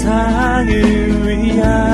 세상을 위한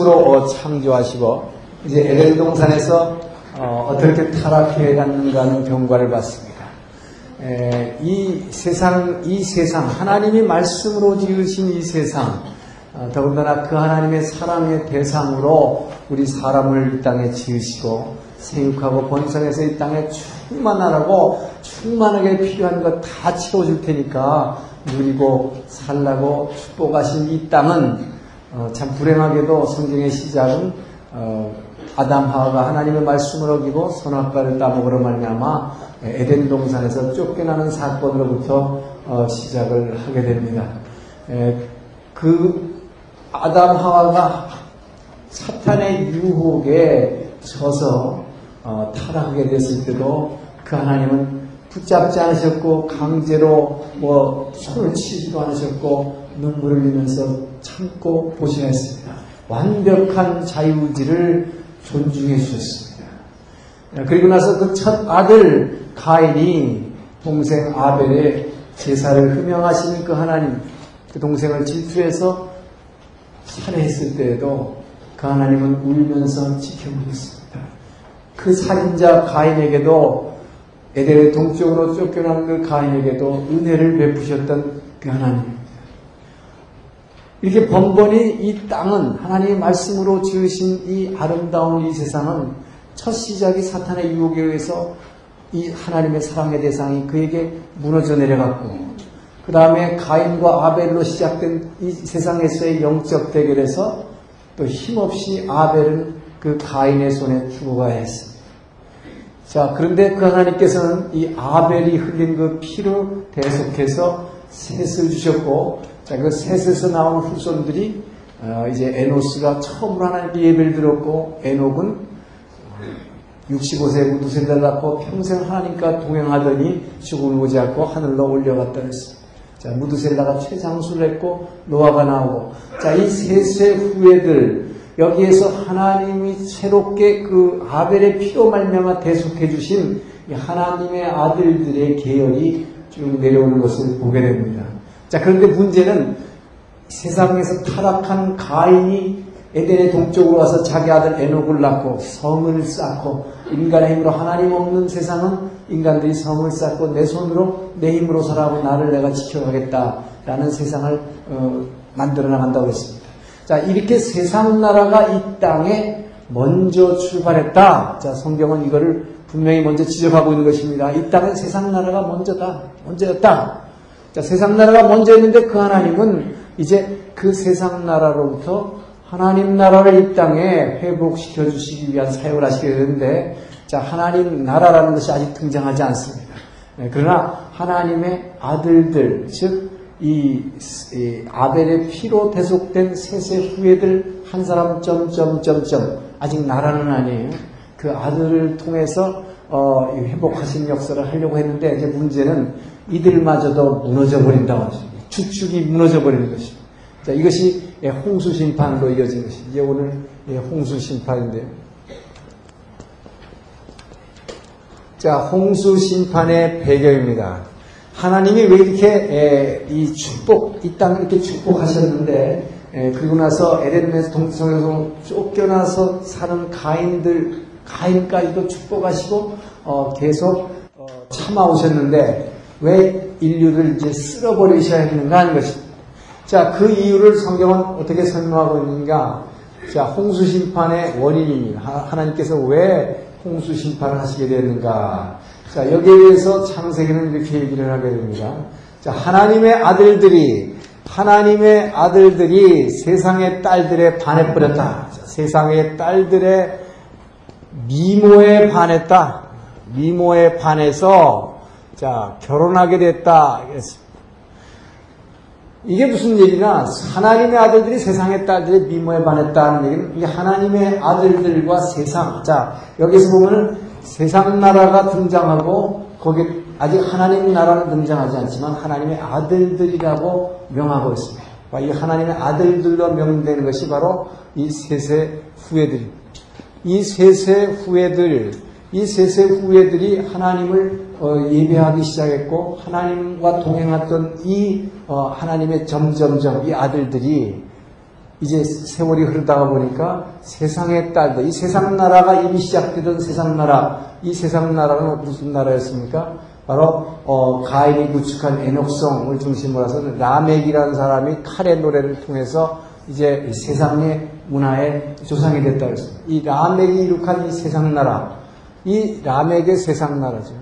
말씀으로 어, 창조하시고 이제 에덴 동산에서 어, 떻게 타락해 갔는가 하는 경과를 봤습니다. 이 세상, 이 세상, 하나님이 말씀으로 지으신 이 세상, 더군다나 그 하나님의 사랑의 대상으로 우리 사람을 이 땅에 지으시고 생육하고 번성해서 이 땅에 충만하라고 충만하게 필요한 것 다 채워줄 테니까 누리고 살라고 축복하신 이 땅은 어, 참 불행하게도 성경의 시작은 어, 아담 하와가 하나님의 말씀을 어기고 선악과를 따먹으러 말미암아 에덴 동산에서 쫓겨나는 사건으로부터 어, 시작을 하게 됩니다. 에, 그 아담 하와가 사탄의 유혹에 져서 어, 타락하게 됐을 때도 그 하나님은 붙잡지 않으셨고 강제로 뭐 손을 치지도 않으셨고 눈물을 흘리면서 참고 보시했습니다. 완벽한 자유의지를 존중해 주셨습니다. 그리고 나서 그 첫 아들 가인이 동생 아벨의 제사를 흠명하시는 그 하나님, 그 동생을 질투해서 살해했을 때에도 그 하나님은 울면서 지켜보셨습니다. 그 살인자 가인에게도 에덴의 동쪽으로 쫓겨난 그 가인에게도 은혜를 베푸셨던 그 하나님. 이렇게 번번이 이 땅은 하나님의 말씀으로 지으신 이 아름다운 이 세상은 첫 시작이 사탄의 유혹에 의해서 이 하나님의 사랑의 대상이 그에게 무너져 내려갔고 그 다음에 가인과 아벨로 시작된 이 세상에서의 영적 대결에서 또 힘없이 아벨은 그 가인의 손에 죽어가야 했습니다. 자, 그런데 그 하나님께서는 이 아벨이 흘린 그 피로 대속해서 셋을 주셨고, 자, 그 셋에서 나온 후손들이 어, 이제 에노스가 처음으로 하나님께 예배를 드렸고, 에녹은 65세 무두셀라를 낳고 평생 하나님과 동행하더니 죽음을 오지 않고 하늘로 올려갔다 그랬습니다. 자, 무두셀라가 최장수를 했고, 노아가 나오고, 자, 이 셋의 후예들, 여기에서 하나님이 새롭게 그 아벨의 피로 말미암아 대속해 주신 하나님의 아들들의 계열이 쭉 내려오는 것을 보게 됩니다. 자, 그런데 문제는 세상에서 타락한 가인이 에덴의 동쪽으로 와서 자기 아들 에녹을 낳고 성을 쌓고 인간의 힘으로 하나님 없는 세상은 인간들이 성을 쌓고 내 손으로 내 힘으로 살아가고 나를 내가 지켜가겠다라는 세상을 어, 만들어 나간다고 했습니다. 자, 이렇게 세상 나라가 이 땅에 먼저 출발했다. 자, 성경은 이거를 분명히 먼저 지적하고 있는 것입니다. 이 땅은 세상 나라가 먼저다. 먼저였다. 자, 세상 나라가 먼저였는데 그 하나님은 이제 그 세상 나라로부터 하나님 나라를 이 땅에 회복시켜 주시기 위한 사역을 하시게 되는데, 자, 하나님 나라라는 것이 아직 등장하지 않습니다. 네, 그러나 하나님의 아들들, 즉, 이, 이 아벨의 피로 대속된 셋의 후예들 한 사람 점점점점 아직 나라는 아니에요. 그 아들을 통해서 어, 회복하신 역사를 하려고 했는데 이제 문제는 이들마저도 무너져 버린다고 하죠. 주축이 무너져 버리는 것입니다. 자, 이것이 홍수 심판으로 이어진 것입니다. 이제 오늘 홍수 심판인데요. 자, 홍수 심판의 배경입니다. 하나님이 왜 이렇게 이 축복, 이 땅을 이렇게 축복하셨는데, 그리고 나서 에덴에서 동성에서 쫓겨나서 사는 가인들, 가인까지도 축복하시고, 어, 계속 어, 참아오셨는데, 왜 인류를 이제 쓸어버리셔야 하는가 하는 것입니다. 자, 그 이유를 성경은 어떻게 설명하고 있는가? 자, 홍수 심판의 원인입니다. 하나님께서 왜 홍수 심판을 하시게 되었는가? 자, 여기에 대해서 창세기는 이렇게 얘기를 하게 됩니다. 자, 하나님의 아들들이, 하나님의 아들들이 세상의 딸들에 반해버렸다. 자, 세상의 딸들의 미모에 반했다. 미모에 반해서 자 결혼하게 됐다. 이게 무슨 얘기냐? 하나님의 아들들이 세상의 딸들의 미모에 반했다는 얘기는 이 하나님의 아들들과 세상. 자 여기서 보면 세상 나라가 등장하고 거기 아직 하나님 나라는 등장하지 않지만 하나님의 아들들이라고 명하고 있습니다. 이 하나님의 아들들로 명되는 것이 바로 이 세세 후예들입니다. 이 세세 후예들, 이 세세 후예들이 하나님을 어, 예배하기 시작했고 하나님과 동행했던 이 어, 하나님의 점점점 이 아들들이 이제 세월이 흐르다가 보니까 세상의 딸들, 이 세상 나라가 이미 시작되던 세상 나라, 이 세상 나라는 무슨 나라였습니까? 바로 어, 가인이 구축한 에녹성을 중심으로 해서 라멕이라는 사람이 칼의 노래를 통해서 이제 세상의 문화의 조상이 됐다 그랬습니다. 이 라멕이 이룩한 이 세상 나라, 이 라멕의 세상 나라죠.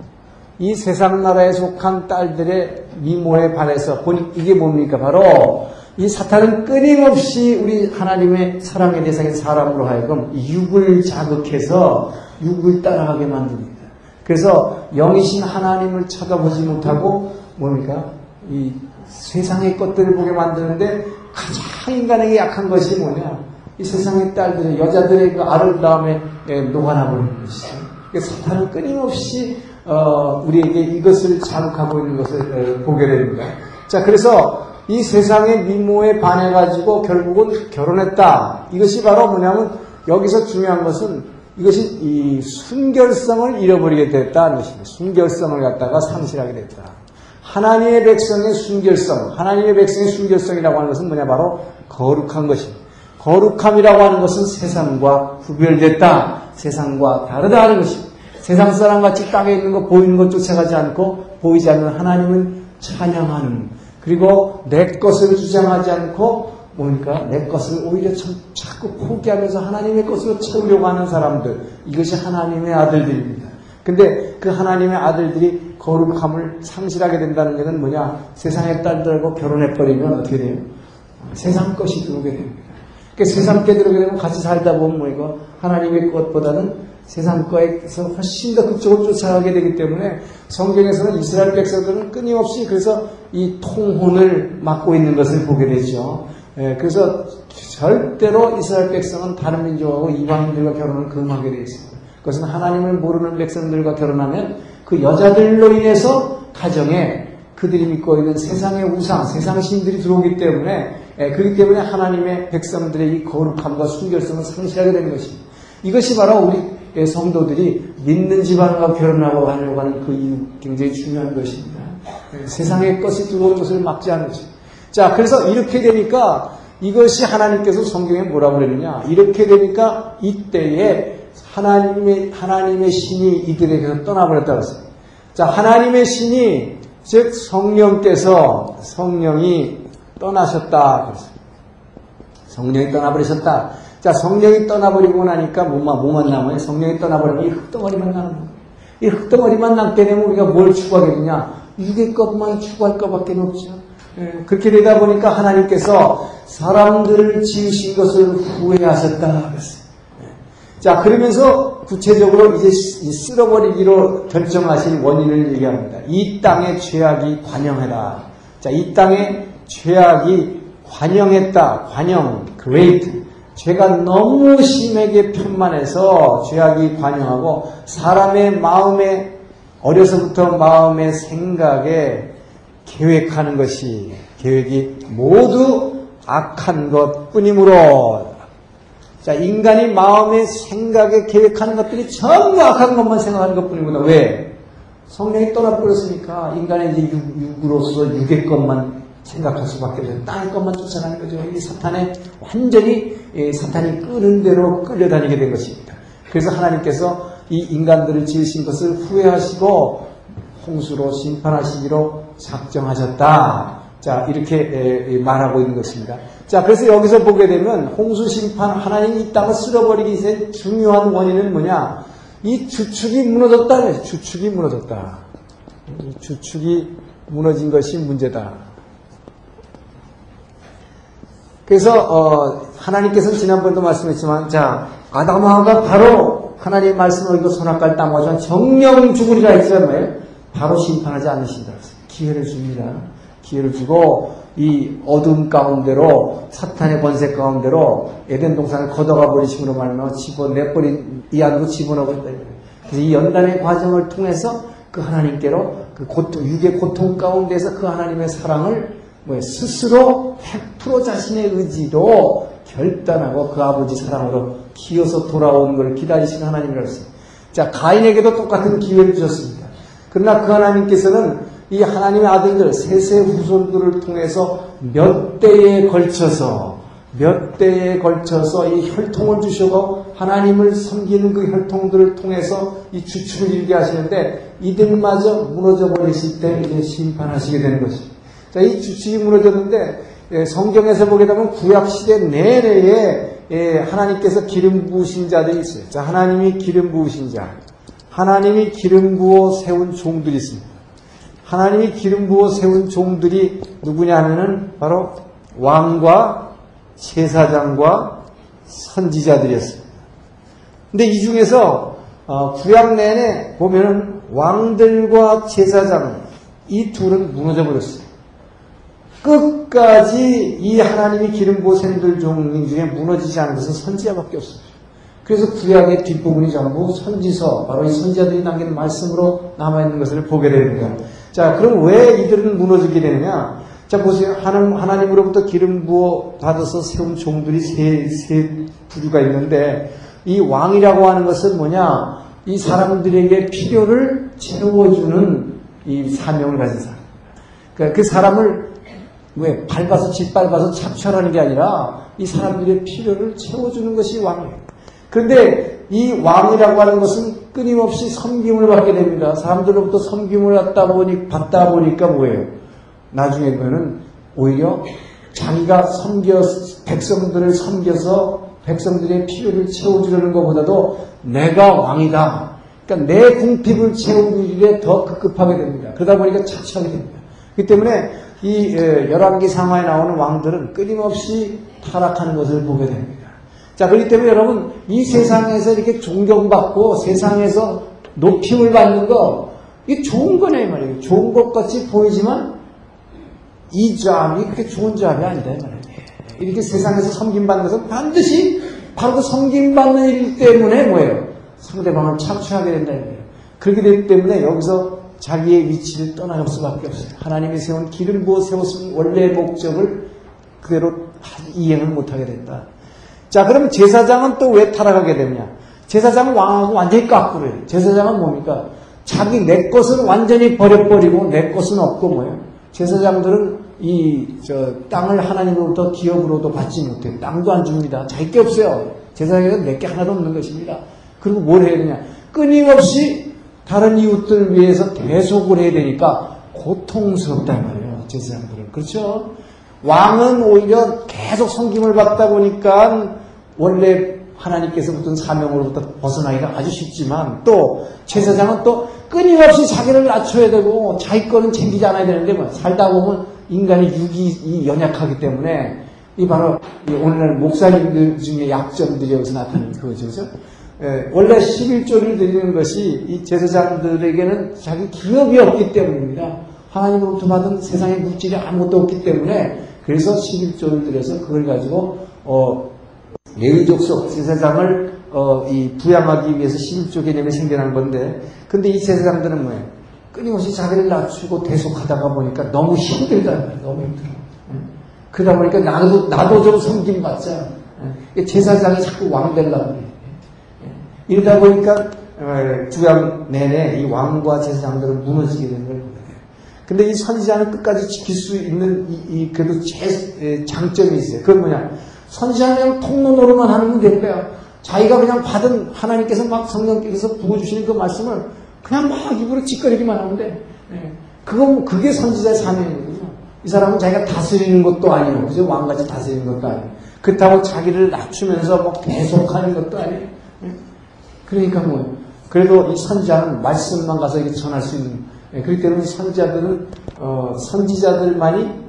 이 세상 나라에 속한 딸들의 미모에 반해서 보니 이게 뭡니까? 바로 이 사탄은 끊임없이 우리 하나님의 사랑의 대상인 사람으로 하여금 육을 자극해서 육을 따라가게 만듭니다. 그래서 영이신 하나님을 쳐다보지 못하고 뭡니까? 이 세상의 것들을 보게 만드는데 가장 인간에게 약한 것이 뭐냐? 이 세상의 딸들, 여자들의 그 아름다움에 녹아나버리는 것이죠. 사탄은 끊임없이 어, 우리에게 이것을 자극하고 있는 것을 보게 됩니다. 자, 그래서 이 세상의 미모에 반해가지고 결국은 결혼했다. 이것이 바로 뭐냐면 여기서 중요한 것은 이것이 이 순결성을 잃어버리게 됐다는 것입니다. 순결성을 갖다가 상실하게 됐다. 하나님의 백성의 순결성, 하나님의 백성의 순결성이라고 하는 것은 뭐냐 바로 거룩한 것입니다. 거룩함이라고 하는 것은 세상과 구별됐다. 세상과 다르다 하는 것입니다. 세상 사람 같이 땅에 있는 거 보이는 것 쫓아가지 않고 보이지 않는 하나님은 찬양하는 그리고 내 것을 주장하지 않고 뭡니까? 내 것을 오히려 자꾸 포기하면서 하나님의 것으로 채우려고 하는 사람들 이것이 하나님의 아들들입니다. 근데 그 하나님의 아들들이 거룩함을 상실하게 된다는 것은 뭐냐? 세상의 딸들하고 결혼해버리면 어떻게 돼요? 세상 것이 들어오게 됩니다. 그러니까 세상 께 들어오게 되면 같이 살다 보면 뭐 이거 하나님의 것보다는 세상 거에서 훨씬 더 그쪽으로 쫓아가게 되기 때문에 성경에서는 이스라엘 백성들은 끊임없이 그래서 이 통혼을 맡고 있는 것을 보게 되죠. 예, 그래서 절대로 이스라엘 백성은 다른 민족하고 이방인들과 결혼을 금하게 되어 있습니다. 그것은 하나님을 모르는 백성들과 결혼하면 그 여자들로 인해서 가정에 그들이 믿고 있는 세상의 우상, 세상 신들이 들어오기 때문에 예, 그렇기 때문에 하나님의 백성들의 이 거룩함과 순결성을 상실하게 되는 것입니다. 이것이 바로 우리 성도들이 믿는 집안과 결혼하고 가려고 하는 그 이유 굉장히 중요한 것입니다. 세상의 것이 들어온 것을 막지 않는 것입니다. 자, 그래서 이렇게 되니까 이것이 하나님께서 성경에 뭐라고 그러느냐. 이렇게 되니까 이때에 하나님의, 하나님의 신이 이들에게서 떠나버렸다고 했어요. 자, 하나님의 신이, 즉, 성령께서, 성령이 떠나셨다. 그랬어요. 성령이 떠나버리셨다. 자, 성령이 떠나버리고 나니까 뭐만, 뭐만 남아요? 성령이 떠나버리면 이 흙덩어리만 남는 거예요. 이 흙덩어리만 남게 되면 우리가 뭘 추구하게 되냐? 육의 것만 추구할 것밖에 없죠. 예, 그렇게 되다 보니까 하나님께서 사람들을 지으신 것을 후회하셨다. 예. 자, 그러면서 구체적으로 이제 쓸어버리기로 결정하신 원인을 얘기합니다. 이 땅의 죄악이 관영해라. 자, 이 땅의 죄악이 관영했다. 관영, great. 죄가 너무 심하게 편만해서 죄악이 관영하고 사람의 마음에 어려서부터 마음의 생각에 계획하는 것이 계획이 모두 악한 것 뿐이므로 자 인간이 마음의 생각에 계획하는 것들이 전부 악한 것만 생각하는 것 뿐이구나 왜 성령이 떠나버렸으니까 인간의 이제 육, 으로서 육의 것만 생각할 수밖에 없어요. 땅의 것만 쫓아가는 거죠. 이 사탄에 완전히 사탄이 끄는 대로 끌려다니게 된 것입니다. 그래서 하나님께서 이 인간들을 지으신 것을 후회하시고 홍수로 심판하시기로 작정하셨다. 자, 이렇게 말하고 있는 것입니다. 자, 그래서 여기서 보게 되면 홍수 심판, 하나님이 이 땅을 쓸어버리기 위해 중요한 원인은 뭐냐? 이 주축이 무너졌다. 주축이 무너졌다. 이 주축이 무너진 것이 문제다. 그래서 어, 하나님께서는 지난번도 말씀했지만 자 아담하가 바로 하나님의 말씀을 읽고 손아까지 땀하지만 정령 죽으리라 했어요. 뭐예요? 바로 심판하지 않으신다. 기회를 줍니다. 기회를 주고 이 어둠 가운데로 사탄의 번색 가운데로 에덴 동산을 걷어가 버리심으로 말하면 집어내버린 이 안으로 집어넣어버린다. 그래서 이 연단의 과정을 통해서 그 하나님께로 그 고통, 육의 고통 가운데서 그 하나님의 사랑을 뭐 스스로 100% 자신의 의지로 결단하고 그 아버지 사랑으로 기어서 돌아온 걸 기다리시는 하나님이라서 자 가인에게도 똑같은 기회를 주셨습니다. 그러나 그 하나님께서는 이 하나님의 아들들 세세 후손들을 통해서 몇 대에 걸쳐서 몇 대에 걸쳐서 이 혈통을 주시고 하나님을 섬기는 그 혈통들을 통해서 이 주축을 일게 하시는데 이들마저 무너져 버리실 때 이제 심판하시게 되는 것입니다. 자, 이 주축이 무너졌는데 예, 성경에서 보게 되면 구약 시대 내내에 예, 하나님께서 기름 부으신 자들이 있어요. 자, 하나님이 기름 부으신 자, 하나님이 기름 부어 세운 종들이 있습니다. 하나님이 기름 부어 세운 종들이 누구냐 하면은 바로 왕과 제사장과 선지자들이었습니다. 근데 이 중에서 어, 구약 내내 보면은 왕들과 제사장 이 둘은 무너져 버렸어요. 끝까지 이 하나님이 기름 세운들 종 중에 무너지지 않은 것은 선지자밖에 없습니다. 그래서 구약의 뒷부분이 전부 선지서, 바로 이 선지자들이 남긴 말씀으로 남아있는 것을 보게 됩니다. 자, 그럼 왜 이들은 무너지게 되느냐? 자, 보세요. 하나님, 하나님으로부터 기름 부어 받아서 세운 종들이 세, 세 부류가 있는데, 이 왕이라고 하는 것은 뭐냐? 이 사람들에게 필요를 채워주는 이 사명을 가진 사람. 그러니까 그 사람을 왜 밟아서 짓밟아서 착취하는 게 아니라 이 사람들의 필요를 채워주는 것이 왕이에요. 그런데 이 왕이라고 하는 것은 끊임없이 섬김을 받게 됩니다. 사람들로부터 섬김을 받다 보니 받다 보니까 뭐예요? 나중에 보면은 오히려 자기가 섬겨 백성들을 섬겨서 백성들의 필요를 채워주려는 것보다도 내가 왕이다. 그러니까 내 궁핍을 채우는 일에 더 급급하게 됩니다. 그러다 보니까 착취하게 됩니다. 그렇기 때문에 이 열왕기 상하에 나오는 왕들은 끊임없이 타락하는 것을 보게 됩니다. 자, 그렇기 때문에 여러분, 이 세상에서 이렇게 존경받고 세상에서 높임을 받는 거, 이게 좋은 거네, 이 말이에요. 좋은 것 같이 보이지만, 이 잡이 그렇게 좋은 잡이 아니다, 이 말이에요. 이렇게 세상에서 섬김받는 것은 반드시 바로 그 섬김받는 일 때문에 뭐예요? 상대방을 착취하게 된다, 이 말이에요. 그렇게 되기 때문에 여기서 자기의 위치를 떠나갈 수밖에 없어요. 하나님이 세운 길을 부어 세웠으면 원래의 목적을 그대로 이행을 못하게 된다. 자, 그럼 제사장은 또 왜 타락하게 되느냐? 제사장은 왕하고 완전히 깎꾸로요. 제사장은 뭡니까? 자기 내 것은 완전히 버려버리고 내 것은 없고 뭐예요? 제사장들은 이 저 땅을 하나님으로부터 기업으로도 받지 못해요. 땅도 안 줍니다. 자기 게 없어요. 제사장은 내게 하나도 없는 것입니다. 그리고 뭘 해야 되냐? 끊임없이 다른 이웃들 위해서 대속을 해야 되니까 고통스럽단 말이에요. 제사장들은. 그렇죠? 왕은 오히려 계속 섬김을 받다 보니까 원래 하나님께서부터 사명으로부터 벗어나기가 아주 쉽지만 또 제사장은 또 끊임없이 자기를 낮춰야 되고 자기 거는 챙기지 않아야 되는데 뭐 살다 보면 인간의 육이 연약하기 때문에 이 바로 이 오늘날 목사님들 중에 약점들이 여기서 나타나는 그거죠. 예, 원래 11조를 드리는 것이 이 제사장들에게는 자기 기업이 없기 때문입니다. 하나님으로부터 받은 세상의 물질이 아무것도 없기 때문에 그래서 11조를 들여서 그걸 가지고 어, 레위족속 제사장을 어, 이 부양하기 위해서 11조 개념이 생겨난 건데 근데 이 제사장들은 뭐예요? 끊임없이 자기를 낮추고 대속하다가 보니까 너무 힘들다 너무 힘들어 그러다 보니까 나도 나도 좀 섬김 받자. 제사장이 자꾸 왕 되려고 그래 이러다 보니까 주양 내내 이 왕과 제사장들은 무너지게 되는 거예요. 근데 이 선지자는 끝까지 지킬 수 있는 이, 이 그래도 제 장점이 있어요. 그건 뭐냐? 선지자는 그냥 통로 노릇만 하면 되는 거야. 자기가 그냥 받은 하나님께서 막 성령께서 부어주시는 그 말씀을 그냥 막 입으로 짓거리기만 하면 돼. 네. 그거, 그게 선지자의 사명이거든요. 이 사람은 자기가 다스리는 것도 아니고, 그죠? 왕같이 다스리는 것도 아니고. 그렇다고 자기를 낮추면서 뭐 계속하는 것도 아니에요. 네. 그러니까 뭐, 그래도 이 선지자는 말씀만 가서 이렇게 전할 수 있는 예, 그렇기 때문에 선지자들은 어, 선지자들만이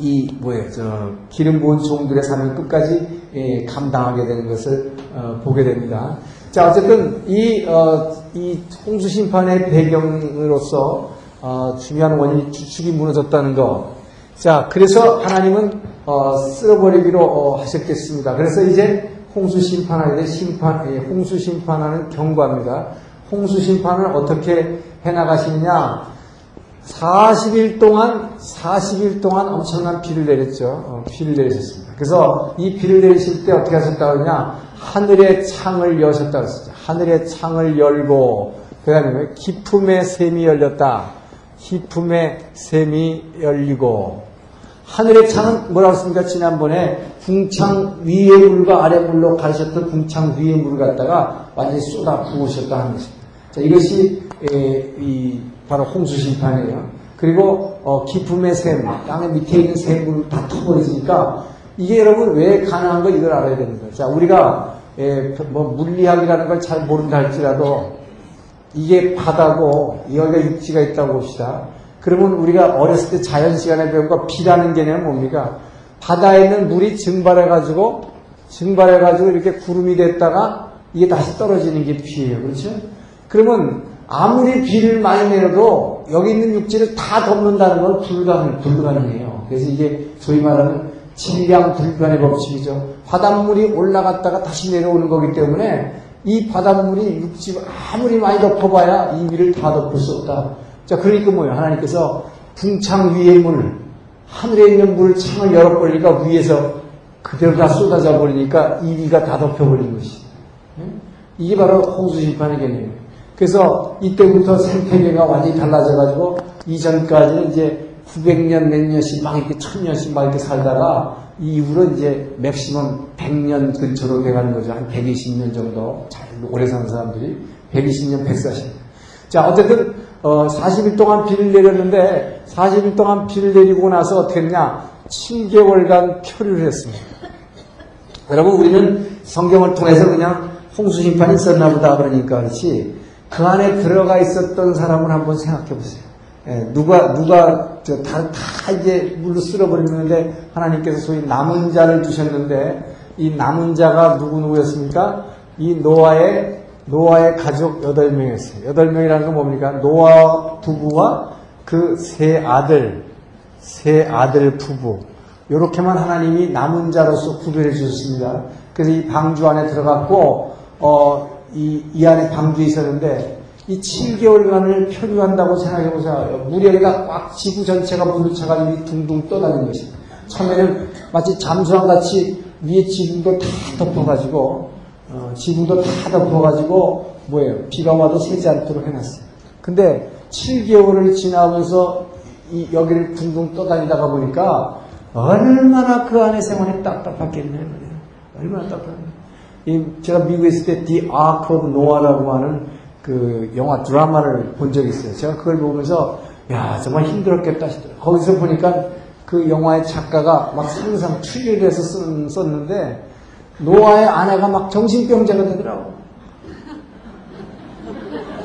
이 뭐예요? 저 기름 부은 종들의 삶을 끝까지 예, 감당하게 되는 것을 어, 보게 됩니다. 자 어쨌든 이, 어, 이 홍수 심판의 배경으로서 어, 중요한 원인이 주축이 무너졌다는 거. 자 그래서 하나님은 어, 쓸어버리기로 어, 하셨겠습니다. 그래서 이제 홍수 심판하게 돼 심판, 예, 홍수 심판하는 경과입니다. 홍수 심판을 어떻게 해나가시느냐? 40일 동안 40일 동안 엄청난 비를 내렸죠. 어, 비를 내리셨습니다. 그래서 이 비를 내리실 때 어떻게 하셨다고 하냐? 하늘의 창을 여셨다고 했었죠. 하늘의 창을 열고 그 다음에 기품의 샘이 열렸다. 기품의 샘이 열리고 하늘의 창은 뭐라고 했습니까? 지난번에 궁창 위의 물과 아래 물로 가르셨던 궁창 위의 물을 갖다가 완전히 쏟아 부으셨다 하는 것입니다. 자, 이것이 에, 이 바로 홍수 심판이에요. 그리고 어, 기품의 샘, 땅의 밑에 있는 샘물을 다 터버리니까 이게 여러분 왜 가능한 거 이걸 알아야 되는 거예요. 자, 우리가 에, 뭐 물리학이라는 걸 잘 모른다 할지라도 이게 바다고 여기가 육지가 있다고 봅시다. 그러면 우리가 어렸을 때 자연 시간에 배운 거 비라는 개념은 뭡니까? 바다에 있는 물이 증발해가지고 증발해가지고 이렇게 구름이 됐다가 이게 다시 떨어지는 게 비예요. 그렇죠? 그러면 아무리 비를 많이 내려도 여기 있는 육지를 다 덮는다는 건 불가능, 불가능해요. 그래서 이게 소위 말하는 질량 불변의 법칙이죠. 바닷물이 올라갔다가 다시 내려오는 거기 때문에 이 바닷물이 육지 아무리 많이 덮어봐야 이 위를 다 덮을 수 없다. 자, 그러니까 뭐예요? 하나님께서 궁창 위의 물, 하늘에 있는 물 창을 열어버리니까 위에서 그대로 다 쏟아져 버리니까 이 위가 다 덮여버린 것이. 이게 바로 홍수 심판의 개념이에요. 그래서 이때부터 생태계가 완전히 달라져가지고 이전까지는 이제 900년 몇 년씩 막 이렇게 1000년씩 막 이렇게 살다가 이후로 이제 맥시멈 100년 근처로 돼가는 거죠. 한 120년 정도. 잘 오래 사는 사람들이. 120년, 140년. 자, 어쨌든, 어, 40일 동안 비를 내렸는데, 40일 동안 비를 내리고 나서 어떻게 했냐? 7개월간 표류를 했습니다. 여러분, 우리는 성경을 통해서 그냥 홍수 심판이 있었나 보다 그러니까 그렇지. 그 안에 들어가 있었던 사람을 한번 생각해 보세요. 예, 누가, 누가, 저, 다, 다 이제 물로 쓸어버리는데 하나님께서 소위 남은 자를 주셨는데 이 남은 자가 누구 누구였습니까? 이 노아의, 노아의 가족 8명이었어요. 8명이라는 건 뭡니까? 노아 부부와 그 세 아들, 세 아들 부부. 요렇게만 하나님이 남은 자로서 구별해 주셨습니다. 그래서 이 방주 안에 들어갔고, 어, 이, 이 안에 방주에 있었는데, 이 7개월간을 표류한다고 생각해 보세요. 물이 여기가 꽉 지구 전체가 물을 차가지고 둥둥 떠다니는 것입니다. 처음에는 마치 잠수함 같이 위에 지붕도 다 덮어가지고, 어, 지붕도 다 덮어가지고, 뭐예요? 비가 와도 새지 않도록 해놨어요. 근데 7개월을 지나면서 이, 여기를 둥둥 떠다니다가 보니까 얼마나 그 안에 생활이 딱딱하겠네요. 얼마나 딱딱해요. 제가 미국에 있을 때 The Ark of Noah라고 하는 그 영화 드라마를 본 적이 있어요. 제가 그걸 보면서 야 정말 힘들었겠다 싶더라고요. 거기서 보니까 그 영화의 작가가 막 상상 추리를 해서 쓴, 썼는데 노아의 아내가 막 정신병자가 되더라고.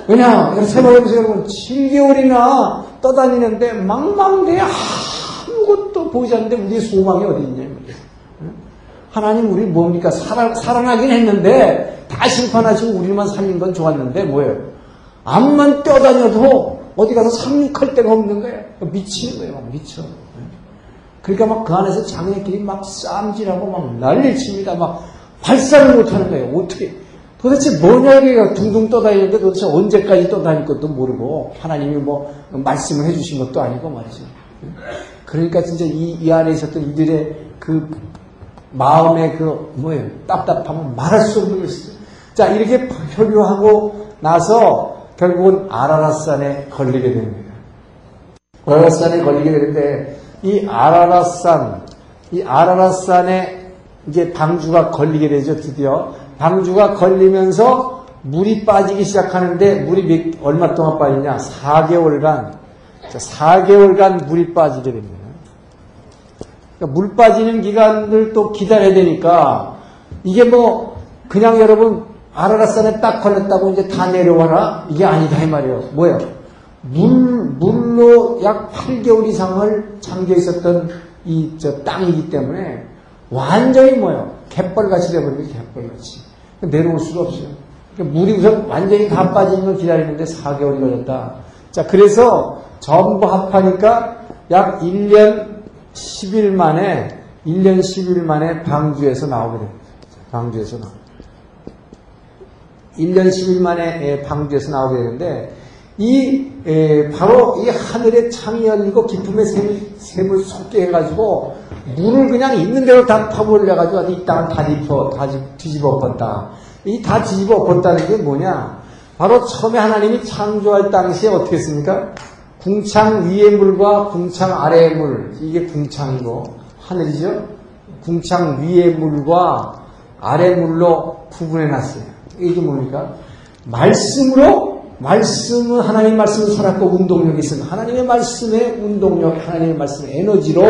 왜냐, 생각해보세요, 여러분. 7개월이나 떠다니는데 망망대해 아무것도 보이지 않는데 우리의 소망이 어디 있냐, 하나님 우리 뭡니까? 살아, 살아나긴 했는데 다 심판하시고 우리만 살린 건 좋았는데 뭐예요? 암만 떠다녀도 어디 가서 상륙할 데가 없는 거예요. 미치는 거예요. 막 미쳐. 그러니까 막 그 안에서 자기네끼리 막 쌈질하고 막 난리를 칩니다. 막 발사를 못하는 거예요. 어떻게? 도대체 뭐냐 이게 둥둥 떠다니는데 도대체 언제까지 떠다닐 것도 모르고 하나님이 뭐 말씀을 해주신 것도 아니고 말이죠. 그러니까 진짜 이, 이 안에 있었던 이들의 그 마음의 그 뭐예요? 답답함은 말할 수 없는 것이죠. 자 이렇게 표류하고 나서 결국은 아라라산에 걸리게 됩니다. 아라라산에 걸리게 되는데 이 아라라산, 이 아라라산에 이제 방주가 걸리게 되죠. 드디어 방주가 걸리면서 물이 빠지기 시작하는데 물이 몇, 얼마 동안 빠지냐? 4개월간 4개월간 물이 빠지게 됩니다. 그러니까 물 빠지는 기간을 또 기다려야 되니까 이게 뭐 그냥 여러분 아라라산에 딱 걸렸다고 이제 다 내려와라 이게 아니다 이 말이에요. 뭐야? 물 물로 약 8개월 이상을 잠겨 있었던 이 저 땅이기 때문에 완전히 뭐요? 갯벌같이 되어버리면 갯벌같이 내려올 수가 없어요. 그러니까 물이 우선 완전히 다 빠지는 걸 기다리는데 4개월이 걸렸다. 자 그래서 전부 합하니까 약 1년 10일 만에 1년 10일 만에 방주에서 나오게 됩니다. 방주에서 나. 1년 10일 만에 방주에서 나오게 되는데 이 에, 바로 이 하늘의 창이 열리고 기쁨의 샘을, 샘을 솟게 해가지고 물을 그냥 있는 대로 다 퍼버려가지고 이 땅을 다 뒤집어 다 뒤집어 엎었다. 이 다 뒤집어 엎었다는 게 뭐냐? 바로 처음에 하나님이 창조할 당시에 어떻게 했습니까? 궁창 위의 물과 궁창 아래의 물 이게 궁창이고 하늘이죠. 궁창 위의 물과 아래 물로 구분해 놨어요. 이게 뭡니까? 말씀으로 말씀은 하나님 말씀은 살았고 운동력이 있습니다. 하나님의 말씀의 운동력, 하나님의 말씀의 에너지로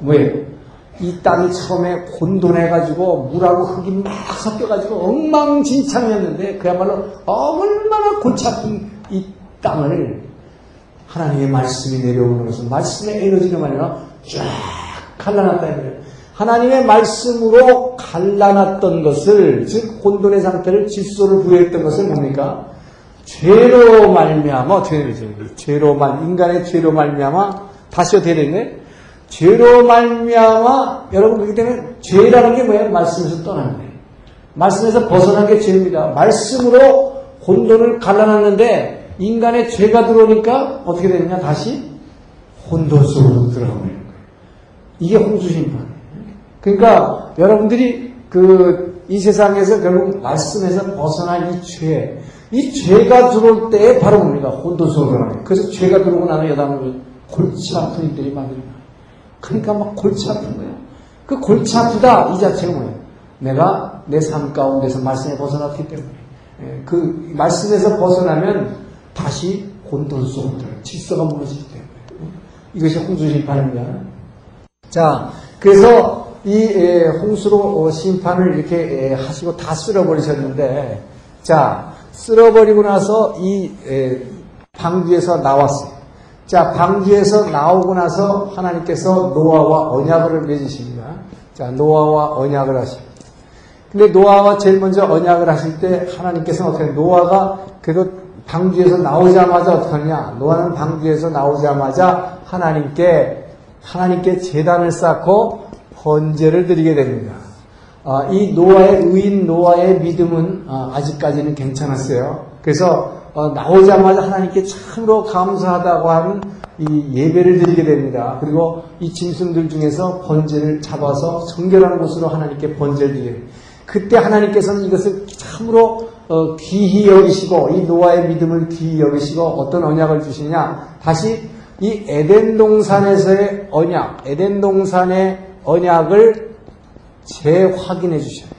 뭐예요? 이 땅이 처음에 혼돈해가지고 물하고 흙이 막 섞여가지고 엉망진창이었는데 그야말로 얼마나 골치 아픈 이 땅을 하나님의 말씀이 내려오는 것은 말씀의 에너지로 말이야 쫙 갈라놨다 이거예요. 하나님의 말씀으로 갈라놨던 것을 즉 혼돈의 상태를 질소를 부여했던 것을 뭡니까? 죄로 말미암아 어떻게 되죠? 죄로 말 인간의 죄로 말미암아 다시 어떻게 되네? 죄로 말미암아 여러분 그렇기 때문에 죄라는 게 뭐예요? 말씀에서 떠나는 거예요. 말씀에서 벗어난 게 죄입니다. 말씀으로 혼돈을 갈라놨는데 인간의 죄가 들어오니까 어떻게 되느냐? 다시 혼돈 속으로 들어가는 거예요. 이게 홍수심판. 그러니까 여러분들이 그 이 세상에서 결국 말씀에서 벗어난 이 죄, 이 죄가 들어올 때에 바로 뭡니까? 혼돈 속으로 들어가는 거예요. 그래서 죄가 들어오고 나면 여담을 골치 아픈 일들이 많습니다. 그러니까 막 골치 아픈 거예요. 그 골치 아프다 이 자체가 뭐예요? 내가 내 삶 가운데서 말씀에 벗어났기 때문에 예, 그 말씀에서 벗어나면 다시 혼돈 속으로. 질서가 무너지기 때문에 이것이 홍수 심판입니다. 자, 그래서 이 에, 홍수로 심판을 이렇게 에, 하시고 다 쓸어버리셨는데, 자, 쓸어버리고 나서 이 에, 방주에서 나왔어요. 자, 방주에서 나오고 나서 하나님께서 노아와 언약을 맺으십니다. 자, 노아와 언약을 하십니다. 근데 노아와 제일 먼저 언약을 하실 때 하나님께서는 어떻게 노아가 그래도 방주에서 나오자마자 어떻게 하느냐? 노아는 방주에서 나오자마자 하나님께 하나님께 재단을 쌓고 번제를 드리게 됩니다. 아, 이 노아의 의인 노아의 믿음은 아, 직까지는 괜찮았어요. 그래서 어, 나오자마자 하나님께 참으로 감사하다고 하는 이 예배를 드리게 됩니다. 그리고 이 짐승들 중에서 번제를 잡아서 정결한 곳으로 하나님께 번제를 드려요. 그때 하나님께서는 이것을 참으로 어, 귀히 여기시고 이 노아의 믿음을 귀히 여기시고 어떤 언약을 주시냐 다시 이 에덴 동산에서의 언약, 에덴 동산의 언약을 재확인해 주셔요.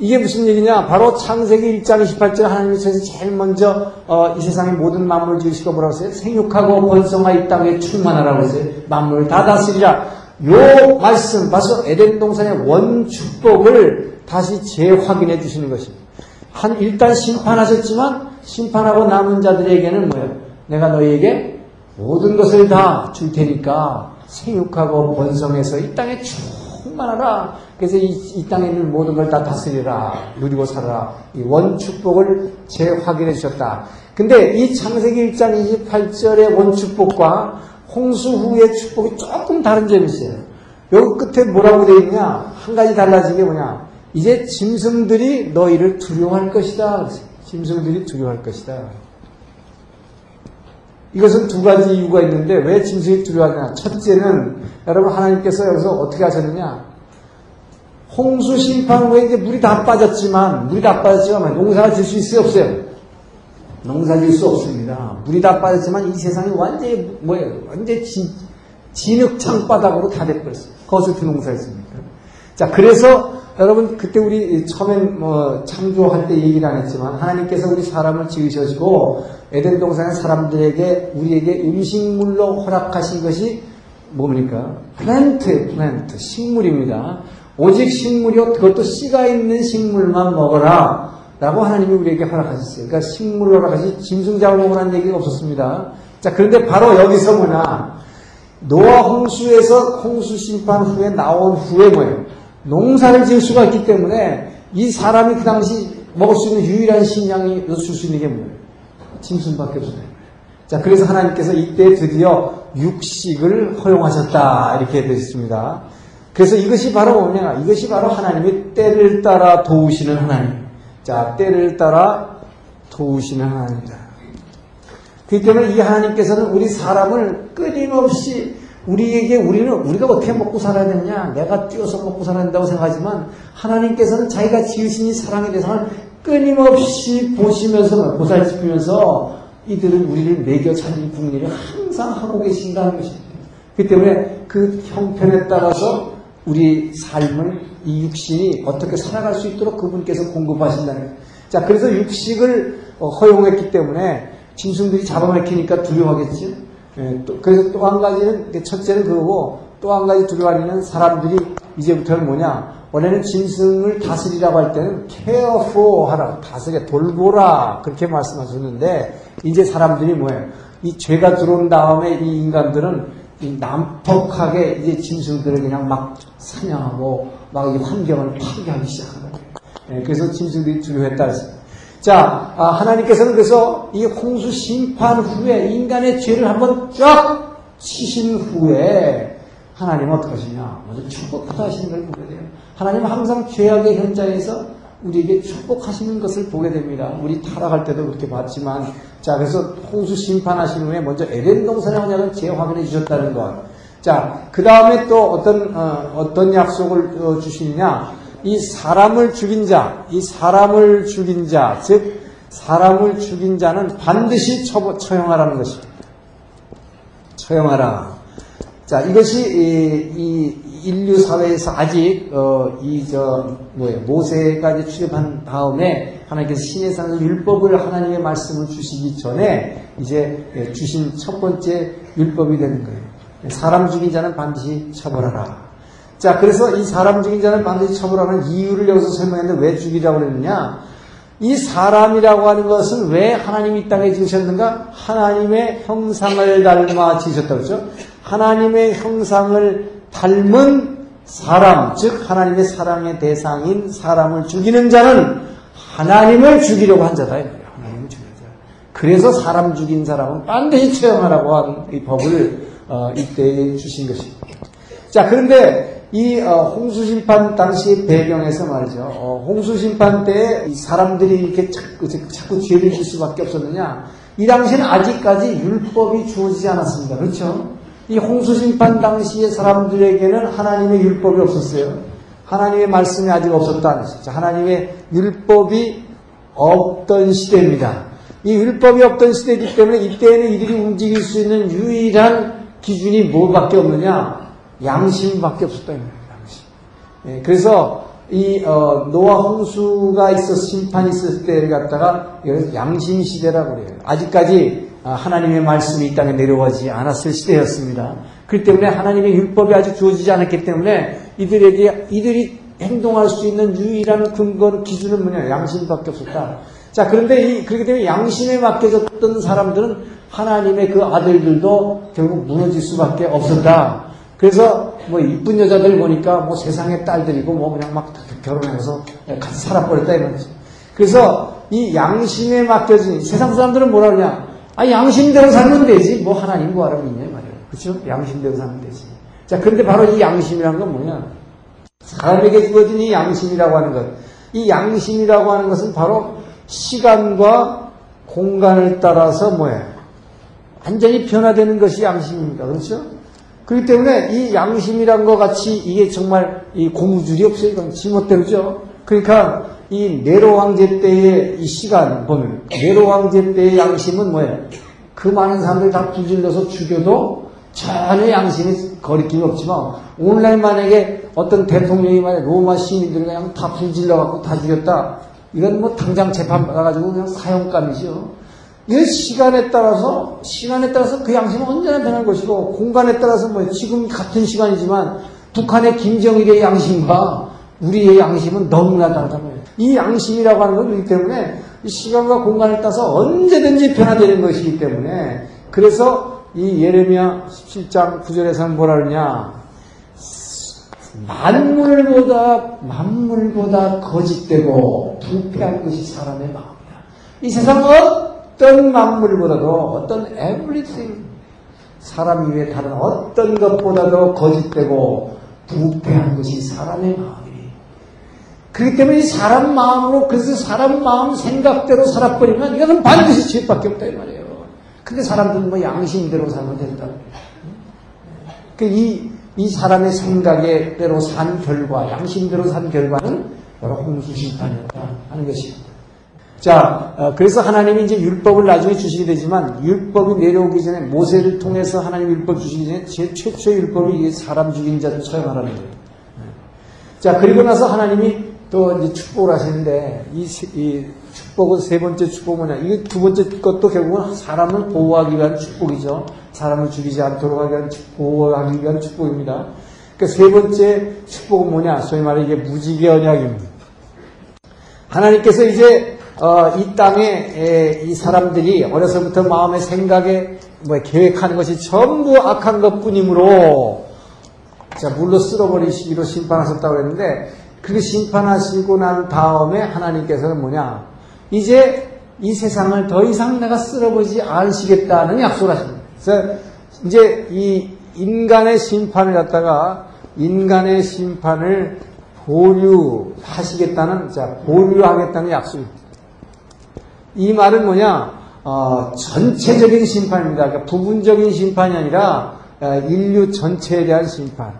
이게 무슨 얘기냐? 바로 창세기 1장 28절 하나님께서 제일 먼저 어, 이 세상의 모든 만물 지으시고 뭐라고 했어요? 생육하고 번성하 이 땅에 충만하라고 했어요. 만물 다 다스리라. 요 말씀, 바로 에덴 동산의 원축복을 다시 재확인해 주시는 것입니다. 한 일단 심판하셨지만 심판하고 남은 자들에게는 뭐예요? 내가 너희에게 모든 것을 다 줄 테니까 생육하고 번성해서 이 땅에 충 만하라. 그래서 이, 이 땅에 있는 모든 걸 다 다스리라. 누리고 살아라. 이 원축복을 재확인해 주셨다. 근데 이 창세기 1장 28절의 원축복과 홍수 후의 축복이 조금 다른 점이 있어요. 여기 끝에 뭐라고 되어 있냐? 한 가지 달라진 게 뭐냐? 이제 짐승들이 너희를 두려워할 것이다. 짐승들이 두려워할 것이다. 이것은 두 가지 이유가 있는데 왜 짐승이 두려워하냐? 첫째는 여러분 하나님께서 여기서 어떻게 하셨느냐? 홍수 심판 후에 이제 물이 다 빠졌지만 물이 다 빠졌지만 농사가 질 수 있어요 없어요? 농사 질 수 없습니다. 물이 다 빠졌지만 이 세상이 완전히 뭐예요? 완전히 진, 진흙 창 바닥으로 다 돼버렸어요. 거기서 그 농사했습니까? 자 그래서 여러분 그때 우리 처음엔 뭐 창조할 때 얘기를 안 했지만 하나님께서 우리 사람을 지으셔지고 에덴 동산의 사람들에게 우리에게 음식물로 허락하신 것이 뭡니까? 플랜트, 플랜트, 식물입니다. 오직 식물이요, 그것도 씨가 있는 식물만 먹어라. 라고 하나님이 우리에게 허락하셨어요. 그러니까 식물을 허락하시 짐승 잡아먹으라는 얘기가 없었습니다. 자, 그런데 바로 여기서 뭐냐. 노아 홍수에서 홍수 심판 후에 나온 후에 뭐예요? 농사를 지을 수가 있기 때문에 이 사람이 그 당시 먹을 수 있는 유일한 식량이 줄수 있는 게 뭐예요? 짐승밖에 없어요. 자, 그래서 하나님께서 이때 드디어 육식을 허용하셨다. 이렇게 되어 있습니다. 그래서 이것이 바로 뭐냐? 이것이 바로 하나님의 때를 따라 도우시는 하나님. 자, 때를 따라 도우시는 하나님이다. 그렇기 때문에 이 하나님께서는 우리 사람을 끊임없이 우리에게 우리는 우리가 어떻게 먹고 살아야 되느냐 내가 뛰어서 먹고 살아야 된다고 생각하지만 하나님께서는 자기가 지으신 이 사랑의 대상을 끊임없이 보시면서 보살피면서 이들은 우리를 매겨 살릴 국리를 항상 하고 계신다는 것입니다. 그렇기 때문에 그 형편에 따라서 우리 삶을 이 육신이 어떻게 살아갈 수 있도록 그분께서 공급하신다는. 자, 그래서 육식을 허용했기 때문에 짐승들이 잡아먹히니까 두려워하겠죠. 예, 또, 그래서 또 한 가지는, 첫째는 그거고, 또 한 가지 두려워하는 사람들이 이제부터는 뭐냐. 원래는 짐승을 다스리라고 할 때는 careful 하라, 다스려, 돌보라, 그렇게 말씀하셨는데, 이제 사람들이 뭐예요. 이 죄가 들어온 다음에 이 인간들은 이 난폭하게 이제 짐승들을 그냥 막 사냥하고 막 이 환경을 파괴하기 시작하는 거예요. 예, 그래서 짐승들이 두려워했다. 자, 아, 하나님께서는 그래서 이 홍수 심판 후에 인간의 죄를 한번 쫙 치신 후에 하나님은 어떻게 하시냐? 먼저 축복부터 하시는 걸 보게 돼요. 하나님은 항상 죄악의 현장에서 우리에게 축복하시는 것을 보게 됩니다. 우리 타락할 때도 그렇게 봤지만, 자, 그래서 홍수 심판하신 후에 먼저 에덴 동산의 언약을 재확인해 주셨다는 것. 자, 그 다음에 또 어떤, 어, 떤 약속을 어, 주시느냐? 이 사람을 죽인 자, 이 사람을 죽인 자, 즉, 사람을 죽인 자는 반드시 처, 처형하라는 것입니다. 처형하라. 자, 이것이 이, 이 인류 사회에서 아직 어, 이저 뭐예요 이제 출입한 다음에 하나님께서 신의 산에서 율법을 하나님의 말씀을 주시기 전에 이제 예, 주신 첫 번째 율법이 되는 거예요. 사람 죽인 자는 반드시 처벌하라. 자, 그래서 이 사람 죽인 자는 반드시 처벌하는 이유를 여기서 설명했는데 왜 죽이라고 그랬느냐? 이 사람이라고 하는 것은 왜 하나님이 이 땅에 지으셨는가? 하나님의 형상을 닮아 지으셨다고 그러죠? 하나님의 형상을 닮은 사람, 즉 하나님의 사랑의 대상인 사람을 죽이는 자는 하나님을 죽이려고 한 자다. 그래서 사람 죽인 사람은 반드시 처형하라고 한 이 법을 어, 이때 주신 것입니다. 자, 그런데 이 어, 홍수 심판 당시 배경에서 말이죠. 어, 홍수 심판 때 사람들이 이렇게 자꾸, 자꾸 죄를 질 수밖에 없었느냐? 이 당시에는 아직까지 율법이 주어지지 않았습니다. 그렇죠? 이 홍수 심판 당시의 사람들에게는 하나님의 율법이 없었어요. 하나님의 말씀이 아직 없었다는 것이죠. 하나님의 율법이 없던 시대입니다. 이 율법이 없던 시대이기 때문에 이때에는 이들이 움직일 수 있는 유일한 기준이 뭐밖에 없느냐? 양심밖에 없었다. 양심. 예, 그래서 이 어, 노아 홍수가 있어 심판이 있었을 때를 갖다가 양심 시대라고 그래요. 아직까지 아, 하나님의 말씀이 이 땅에 내려오지 않았을 시대였습니다. 그렇기 때문에 하나님의 율법이 아직 주어지지 않았기 때문에 이들에게 이들이 행동할 수 있는 유일한 근거 기준은 뭐냐 양심밖에 없었다. 자 그런데 이 그렇기 때문에 양심에 맡겨졌던 사람들은 하나님의 그 아들들도 결국 무너질 수밖에 없었다. 그래서 뭐 이쁜 여자들 보니까 뭐 세상의 딸들이고 뭐 그냥 막 결혼해서 같이 살아버렸다 이런 거죠. 그래서 이 양심에 맡겨진 세상 사람들은 뭐라 그러냐? 아 양심대로 살면 되지 뭐 하나님 뭐하러 있냐 말이에요. 그렇죠? 양심대로 살면 되지. 자 그런데 바로 이 양심이라는 건 뭐냐? 사람에게 주어진 이 양심이라고 하는 것. 이 양심이라고 하는 것은 바로 시간과 공간을 따라서 뭐예요? 완전히 변화되는 것이 양심입니다. 그렇죠? 그렇기 때문에 이 양심이란 것 같이 이게 정말 이 고무줄이 없어요. 이건 지멋대로죠. 그러니까 이 네로 왕제 때의 이 시간 보면 네로 왕제 때의 양심은 뭐예요? 그 많은 사람들 다 불질러서 죽여도 전혀 양심이 거리낌이 없지만 오늘날 만약에 어떤 대통령이 만약 로마 시민들 그냥 다 불질러 갖고 다 죽였다. 이건 뭐 당장 재판 받아가지고 그냥 사형감이죠. 이 시간에 따라서 시간에 따라서 그 양심은 언제나 변할 것이고 공간에 따라서 뭐 지금 같은 시간이지만 북한의 김정일의 양심과 우리의 양심은 너무나 다르단 말이에요. 이 양심이라고 하는 것이기 때문에 이 시간과 공간에 따라서 언제든지 변화되는 것이기 때문에 그래서 이 예레미야 17장 9절에서는 뭐라 그러냐? 만물보다 만물보다 거짓되고 부패한 것이 사람의 마음이야. 이 세상 어떤 만물보다도 어떤 everything 사람 이외에 다른 어떤 것보다도 거짓되고 부패한 것이 사람의 마음이. 그렇기 때문에 이 사람 마음으로 그래서 사람 마음 생각대로 살아버리면 이것은 반드시 죄밖에 없다 이 말이에요. 근데 사람들은 뭐 양심대로 살면 된다. 그이 이 사람의 생각대로 산 결과, 양심대로 산 결과는 바로 홍수 심판이었다 하는 것입니다. 자, 어, 그래서 하나님이 이제 율법을 나중에 주시게 되지만 율법이 내려오기 전에 모세를 통해서 하나님 율법 주시기 전에 제 최초의 율법을 이게 사람 죽인 자들 처형하라는 거예요. 네. 자, 그리고 나서 하나님이 또 이제 축복을 하시는데 이, 이 축복은 세 번째 축복은 뭐냐? 이게 두 번째 것도 결국은 사람을 보호하기 위한 축복이죠. 사람을 죽이지 않도록 하기 위한 보호하기 위한 축복입니다. 그러니까 세 번째 축복은 뭐냐? 소위 말해 이게 무지개 언약입니다. 하나님께서 이제 어, 이 땅에 에, 이 사람들이 어려서부터 마음의 생각에 뭐 계획하는 것이 전부 악한 것뿐이므로 자 물로 쓸어버리시기로 심판하셨다고 했는데 그 심판하시고 난 다음에 하나님께서는 뭐냐 이제 이 세상을 더 이상 내가 쓸어보지 않으시겠다는 약속을 하십니다. 그래서 이제 이 인간의 심판을 갖다가 인간의 심판을 보류하시겠다는 자 보류하겠다는 약속입니다. 이 말은 뭐냐 어, 전체적인 심판입니다. 그러니까 부분적인 심판이 아니라 어, 인류 전체에 대한 심판,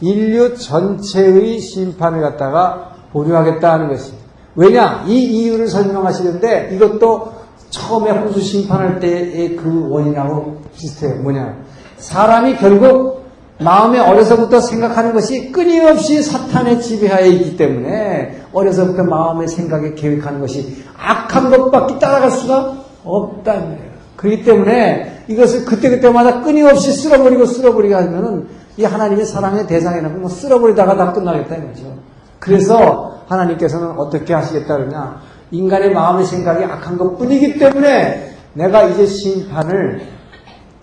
인류 전체의 심판을 갖다가 보류하겠다는 것입니다. 왜냐? 이 이유를 설명하시는데 이것도 처음에 홍수 심판할 때의 그 원인하고 비슷해요. 뭐냐? 사람이 결국 마음에 어려서부터 생각하는 것이 끊임없이 사탄의 지배하에 있기 때문에 어려서부터 마음의 생각에 계획하는 것이 악한 것밖에 따라갈 수가 없다는 거예요. 그렇기 때문에 이것을 그때그때마다 끊임없이 쓸어버리고 쓸어버리게 하면은 이 하나님의 사랑의 대상이라면 뭐 쓸어버리다가 다 끝나겠다 이거죠. 그래서 하나님께서는 어떻게 하시겠다 그러냐. 인간의 마음의 생각이 악한 것 뿐이기 때문에 내가 이제 심판을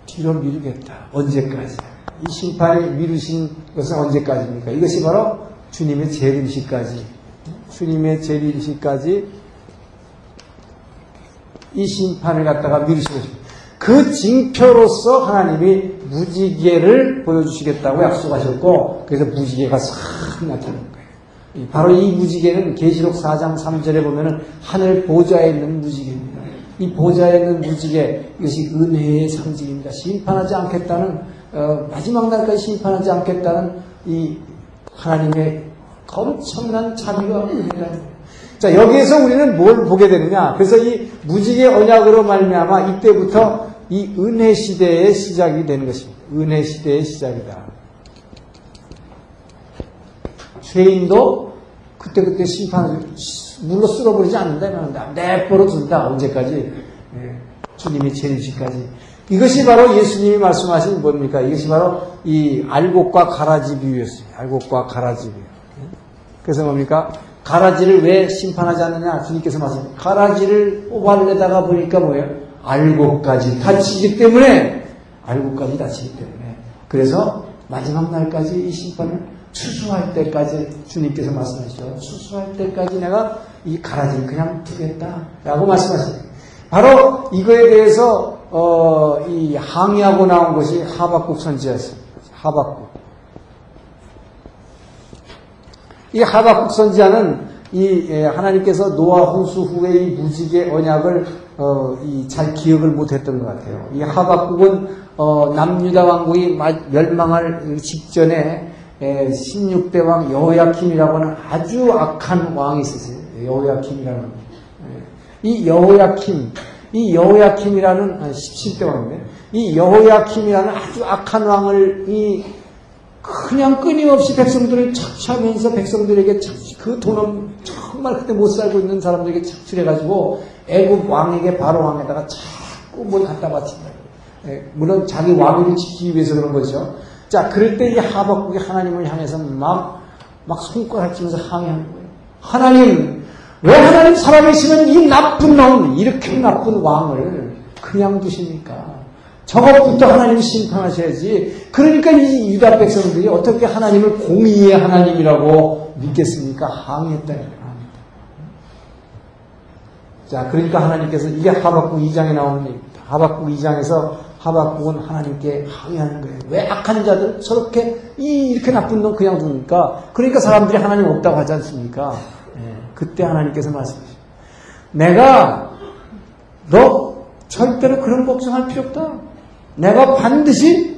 뒤로 미루겠다. 언제까지? 이 심판이 미루신 것은 언제까지입니까? 이것이 바로 주님의 재림시까지. 주님의 재림시까지 이 심판을 갖다가 미루신 것입니다. 그 징표로서 하나님이 무지개를 보여주시겠다고 약속하셨고, 그래서 무지개가 싹 나타나는 거예요. 바로 이 무지개는 계시록 4장 3절에 보면은 하늘 보좌에 있는 무지개입니다. 이 보좌에 있는 무지개, 이것이 은혜의 상징입니다. 심판하지 않겠다는, 어, 마지막 날까지 심판하지 않겠다는 이 하나님의 엄청난 자비와 은혜라는. 자 여기에서 우리는 뭘 보게 되느냐? 그래서 이 무지개 언약으로 말미암아 이때부터 이 은혜 시대의 시작이 되는 것입니다. 은혜 시대의 시작이다. 죄인도 그때그때 심판 물로 쓸어버리지 않는다. 내버려 둔다. 언제까지? 예, 주님이 재림시까지. 이것이 바로 예수님이 말씀하신 뭡니까? 이것이 바로 이 알곡과 가라지 비유였어요. 알곡과 가라지 비유. 그래서 뭡니까? 가라지를 왜 심판하지 않느냐? 주님께서 말씀. 가라지를 뽑아내다가 보니까 뭐예요? 알곡까지 다치기 때문에 알곡까지 다치기 때문에 그래서 마지막 날까지 이 심판을 추수할 때까지 주님께서 말씀하시죠. 추수할 때까지 내가 이 가라지를 그냥 두겠다라고 말씀하십니다. 바로 이거에 대해서 어, 이 항의하고 나온 것이 하박국 선지였습니다. 하박국. 이 하박국 선지자는 이 예, 하나님께서 노아 홍수 후에 이 무지개 언약을 어, 잘 기억을 못했던 것 같아요. 이 하박국은 어, 남유다 왕국이 멸망할 직전에 에, 16대 왕 여호야킴이라고 하는 아주 악한 왕이 있었어요. 여호야킴이라는 예. 이 여호야킴, 이 여호야킴이라는 17대 아, 왕인데 이 여호야킴이라는 아주 악한 왕을 이 그냥 끊임없이 백성들을 착취하면서 백성들에게 그 돈은 정말 그때 못 살고 있는 사람들에게 착취해가지고 애국 왕에게 바로 왕에다가 자꾸 뭘 갖다 바친다. 예, 물론 자기 왕위를 지키기 위해서 그런 거죠. 자, 그럴 때 이 하박국이 하나님을 향해서 막, 막 손가락 치면서 항의하는 거예요. 하나님, 왜 하나님 살아계시면 이 나쁜 놈, 이렇게 나쁜 왕을 그냥 두십니까? 저것부터 하나님이 심판하셔야지. 그러니까 이 유다 백성들이 어떻게 하나님을 공의의 하나님이라고 믿겠습니까? 항의했다. 항의했다. 자, 그러니까 하나님께서 이게 하박국 2장에 나오는 얘기입니다. 하박국 2장에서 하박국은 하나님께 항의하는 거예요. 왜 악한 자들 저렇게 이 이렇게 나쁜 놈 그냥 두니까 그러니까 사람들이 하나님 없다고 하지 않습니까? 예, 그때 하나님께서 말씀하시죠. 내가 너 절대로 그런 걱정할 필요 없다. 내가 반드시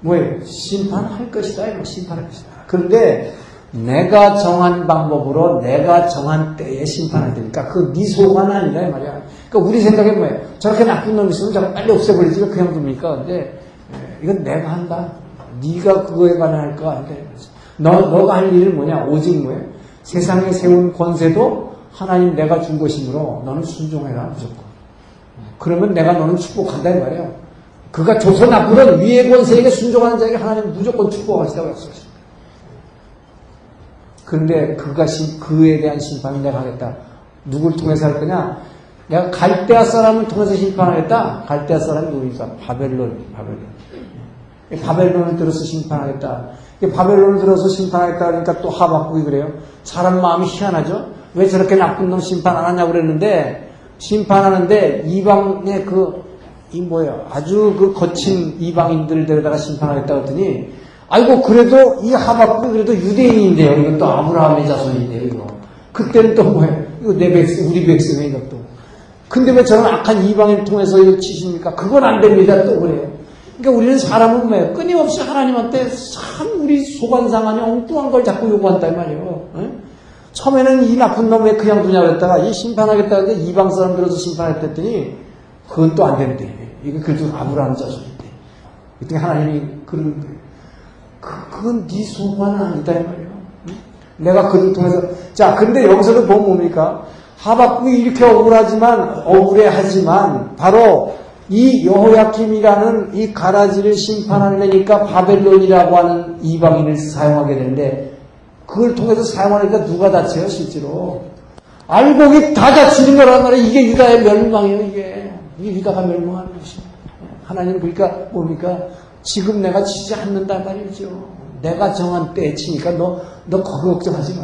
뭐예요? 심판할 것이다. 심판할 것이다. 그런데 내가 정한 방법으로 내가 정한 때에 심판을 되니까 그 네 소관 아니라 이 말이야. 그러니까 우리 생각에 뭐예요? 저렇게 나쁜 놈 있으면 저거 빨리 없애버리지 그냥 둡니까? 근데 이건 내가 한다. 네가 그거에 관해 할거 아닌데 너 너가 할 일은 뭐냐? 오직 뭐예요? 세상에 세운 권세도 하나님 내가 준 것이므로 너는 순종해라 무조건. 그러면 내가 너는 축복한다 이 말이야. 그가 조선 앞으로 위의 권세에게 순종하는 자에게 하나님 무조건 축복하시다고 했습니다. 그런데 그가 심, 그에 대한 심판을 내가 하겠다. 누굴 통해서 할 거냐? 내가 갈대아 사람을 통해서 심판하겠다. 갈대아 사람이 누구니까? 바벨론, 바벨론. 바벨론을 들어서 심판하겠다. 바벨론을 들어서 심판하겠다 그러니까 또 하박국이 그래요. 사람 마음이 희한하죠? 왜 저렇게 나쁜 놈 심판 안 하냐고 그랬는데, 심판하는데 이방의 그, 이 뭐예요? 아주 그 거친 이방인들을 데려다가 심판하겠다 그랬더니, 아이고 그래도 이 하박국 그래도 유대인인데요. 이건 또 아브라함의 자손인데요. 이거. 그때는 또 뭐예요? 이거 내 백성, 우리 백성이 이것도. 근데 왜 저런 악한 이방인 통해서 이거 치십니까? 그건 안 됩니다. 또 그래요. 그러니까 우리는 사람은 뭐예요? 끊임없이 하나님한테 참 우리 소관상하니 엉뚱한 걸 자꾸 요구한다 이 말이에요. 에? 처음에는 이 나쁜 놈 왜 그냥 두냐고 했다가 이 심판하겠다 는데 이방 사람 들어서 심판했더니 그건 또 안 된대. 이거 그래도 아브라함 자손인데. 그때 하나님이 그런 그, 그건 네 소관은 아니다 이 말이에요. 내가 그를 통해서 자 근데 여기서도 보면 뭡니까? 하박국이 이렇게 억울하지만 억울해하지만 바로 이 여호야킴이라는 이 가라지를 심판하려니까 바벨론이라고 하는 이방인을 사용하게 되는데 그걸 통해서 사용하니까 누가 다쳐요 실제로? 알곡이 다 다치는 거란 말이에요. 이게 유다의 멸망이에요 이게. 이게 유다가 멸망하는 것이에요. 하나님 그러니까 뭡니까 지금 내가 치지 않는다 말이죠. 내가 정한 때에 치니까 너, 너 거기 걱정하지 마.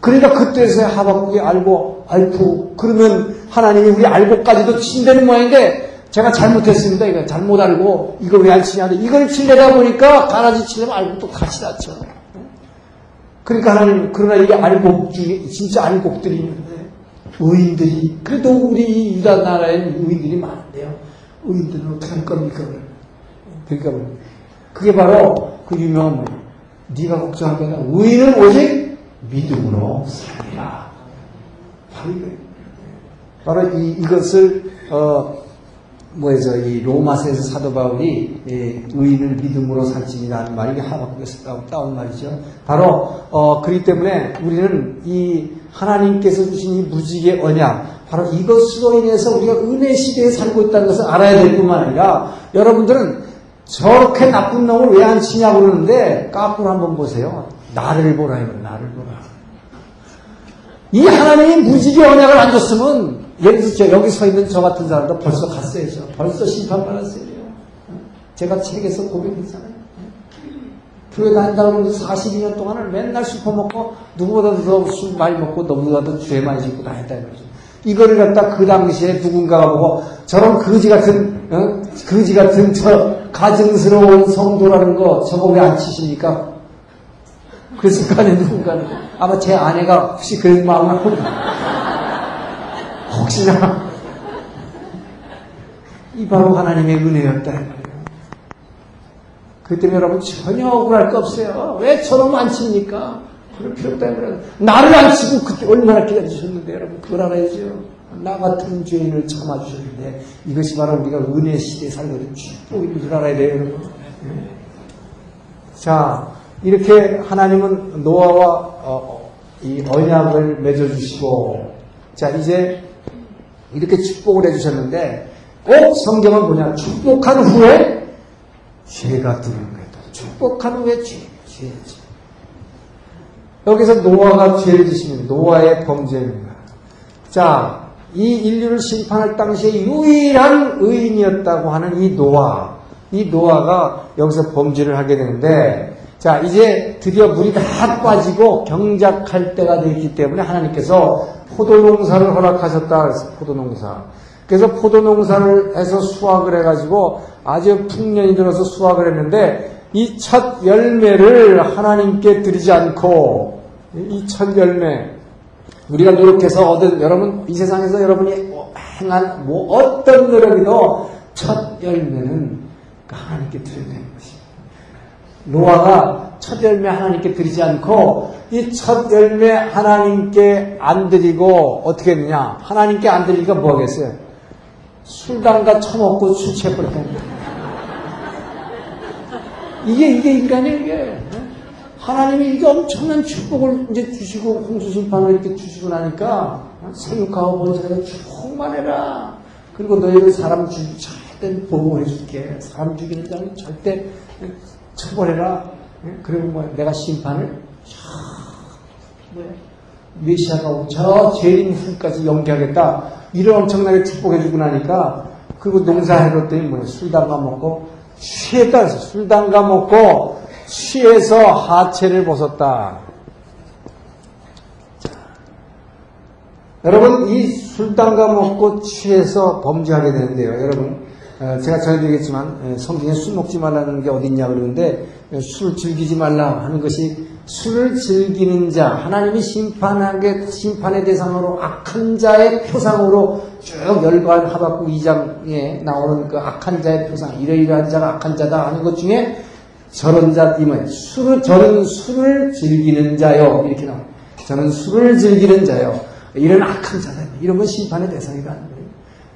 그러니까 그때서야 하박국이 알고, 알고, 그러면 하나님이 우리 알고까지도 친다는 모양인데, 제가 잘못했습니다. 이거 잘못 알고, 이거 왜 안 치냐. 이걸 치려다 보니까, 가라지 치려면 알고 또 같이 다쳐. 그러니까 하나님, 그러나 이게 알곡 중에, 진짜 알곡들이 있는데, 의인들이, 그래도 우리 유다 나라에는 의인들이 많은데요. 의인들은 어떻게 할 겁니까? 그러니까 그게 바로 그 유명한 네가 걱정할 거냐 의인은 오직 믿음으로 살리라. 바로 이거 바로 이, 이것을 어 뭐에서 이 로마서에서 사도 바울이 예, 의인을 믿음으로 살지니라는 말이 하박국에서 따온 말이죠. 바로 어 그렇기 때문에 우리는 이 하나님께서 주신 이 무지개 언약 바로 이것으로 인해서 우리가 은혜 시대에 살고 있다는 것을 알아야 될 뿐만 아니라 여러분들은 저렇게 나쁜 놈을 왜 안 치냐고 그러는데 까불 한번 보세요. 나를 보라 이거 나를 보라. 이 하나님이 무지개 언약을 안 줬으면 예를 들어 여기 서 있는 저 같은 사람도 벌써 갔어야죠. 벌써 심판받았어요. 제가 책에서 고백했잖아요. 교회 다닌다고 그러면서 42년 동안을 맨날 술 퍼먹고 누구보다도 더술 많이 먹고 너무나도 죄 많이 짓고 다녔다 이거죠. 이거를 갖다 그 당시에 누군가가 보고 저런 거지 같은 어? 거지 같은 저 가증스러운 성도라는 거 저거 왜 안 치십니까? 거 아니에요 누군가는 아마 제 아내가 혹시 그런 마음을 하고 혹시나 이 바로 하나님의 은혜였다 그 때문에 여러분 전혀 억울할 거 없어요 왜 저놈 안 칩니까? 그럴 필요 없다 나를 안 치고 그때 얼마나 기다리셨는데 여러분 그걸 알아야죠 나 같은 죄인을 참아주셨는데 이것이 바로 우리가 은혜 시대에 살거든 축복인 줄 알아야 돼요, 여러분. 자, 이렇게 하나님은 노아와 어, 이 언약을 맺어주시고, 자, 이제 이렇게 축복을 해주셨는데, 꼭 성경은 뭐냐? 축복한 후에 죄가 드는 거예요. 축복한 후에 죄, 죄, 죄. 여기서 노아가 죄를 지시면 노아의 범죄입니다. 자, 이 인류를 심판할 당시에 유일한 의인이었다고 하는 이 노아, 이 노아가 여기서 범죄를 하게 되는데, 자, 이제 드디어 물이 다 빠지고 경작할 때가 되기 때문에 하나님께서 포도농사를 허락하셨다. 그래서 포도농사. 그래서 포도농사를 해서 수확을 해가지고 아주 풍년이 들어서 수확을 했는데 이 첫 열매를 하나님께 드리지 않고 이 첫 열매 우리가 노력해서 얻은 여러분 이 세상에서 여러분이 행한 뭐 어떤 노력이도 첫 열매는 그 하나님께 드려야 되는 것입니다. 노아가 첫 열매 하나님께 드리지 않고 이 첫 열매 하나님께 안 드리고 어떻게 했느냐? 하나님께 안 드리니까 뭐 하겠어요? 술단가 처먹고 술 취해버렸다는 거예요. 이게, 이게 인간이에요, 이게. 하나님이 이게 엄청난 축복을 이제 주시고, 홍수심판을 이렇게 주시고 나니까, 생육하고 번성해서 충만해라. 그리고 너희를 사람 죽이 절대 보호해줄게. 사람 죽이는 자는 절대 처벌해라. 그리고 뭐 내가 심판을, 뭐야. 메시아가 오고 저 죄인 후까지 연기하겠다. 이런 엄청나게 축복해주고 나니까, 그리고 농사해줬더니 뭐야. 술 담가 먹고, 취했다 그래서 술 담가 먹고 취해서 하체를 벗었다. 자, 여러분 이술 담가 먹고 취해서 범죄하게 되는데요. 여러분 어, 제가 전해드리겠지만 에, 성경에 술 먹지 말라는 게 어딨냐 그러는데 에, 술 즐기지 말라 하는 것이 술을 즐기는 자 하나님이 심판하게 심판의 대상으로 악한 자의 표상으로 쭉 열반 하박국 2장에 나오는 그 악한 자의 표상 이러이러한 자가 악한 자다 하는 것 중에 저런 자 이면 술을 저는 술을 즐기는 자요 이렇게 나옵니다. 저는 술을 즐기는 자요 이런 악한 자다 이런 건 심판의 대상이라는 거예요.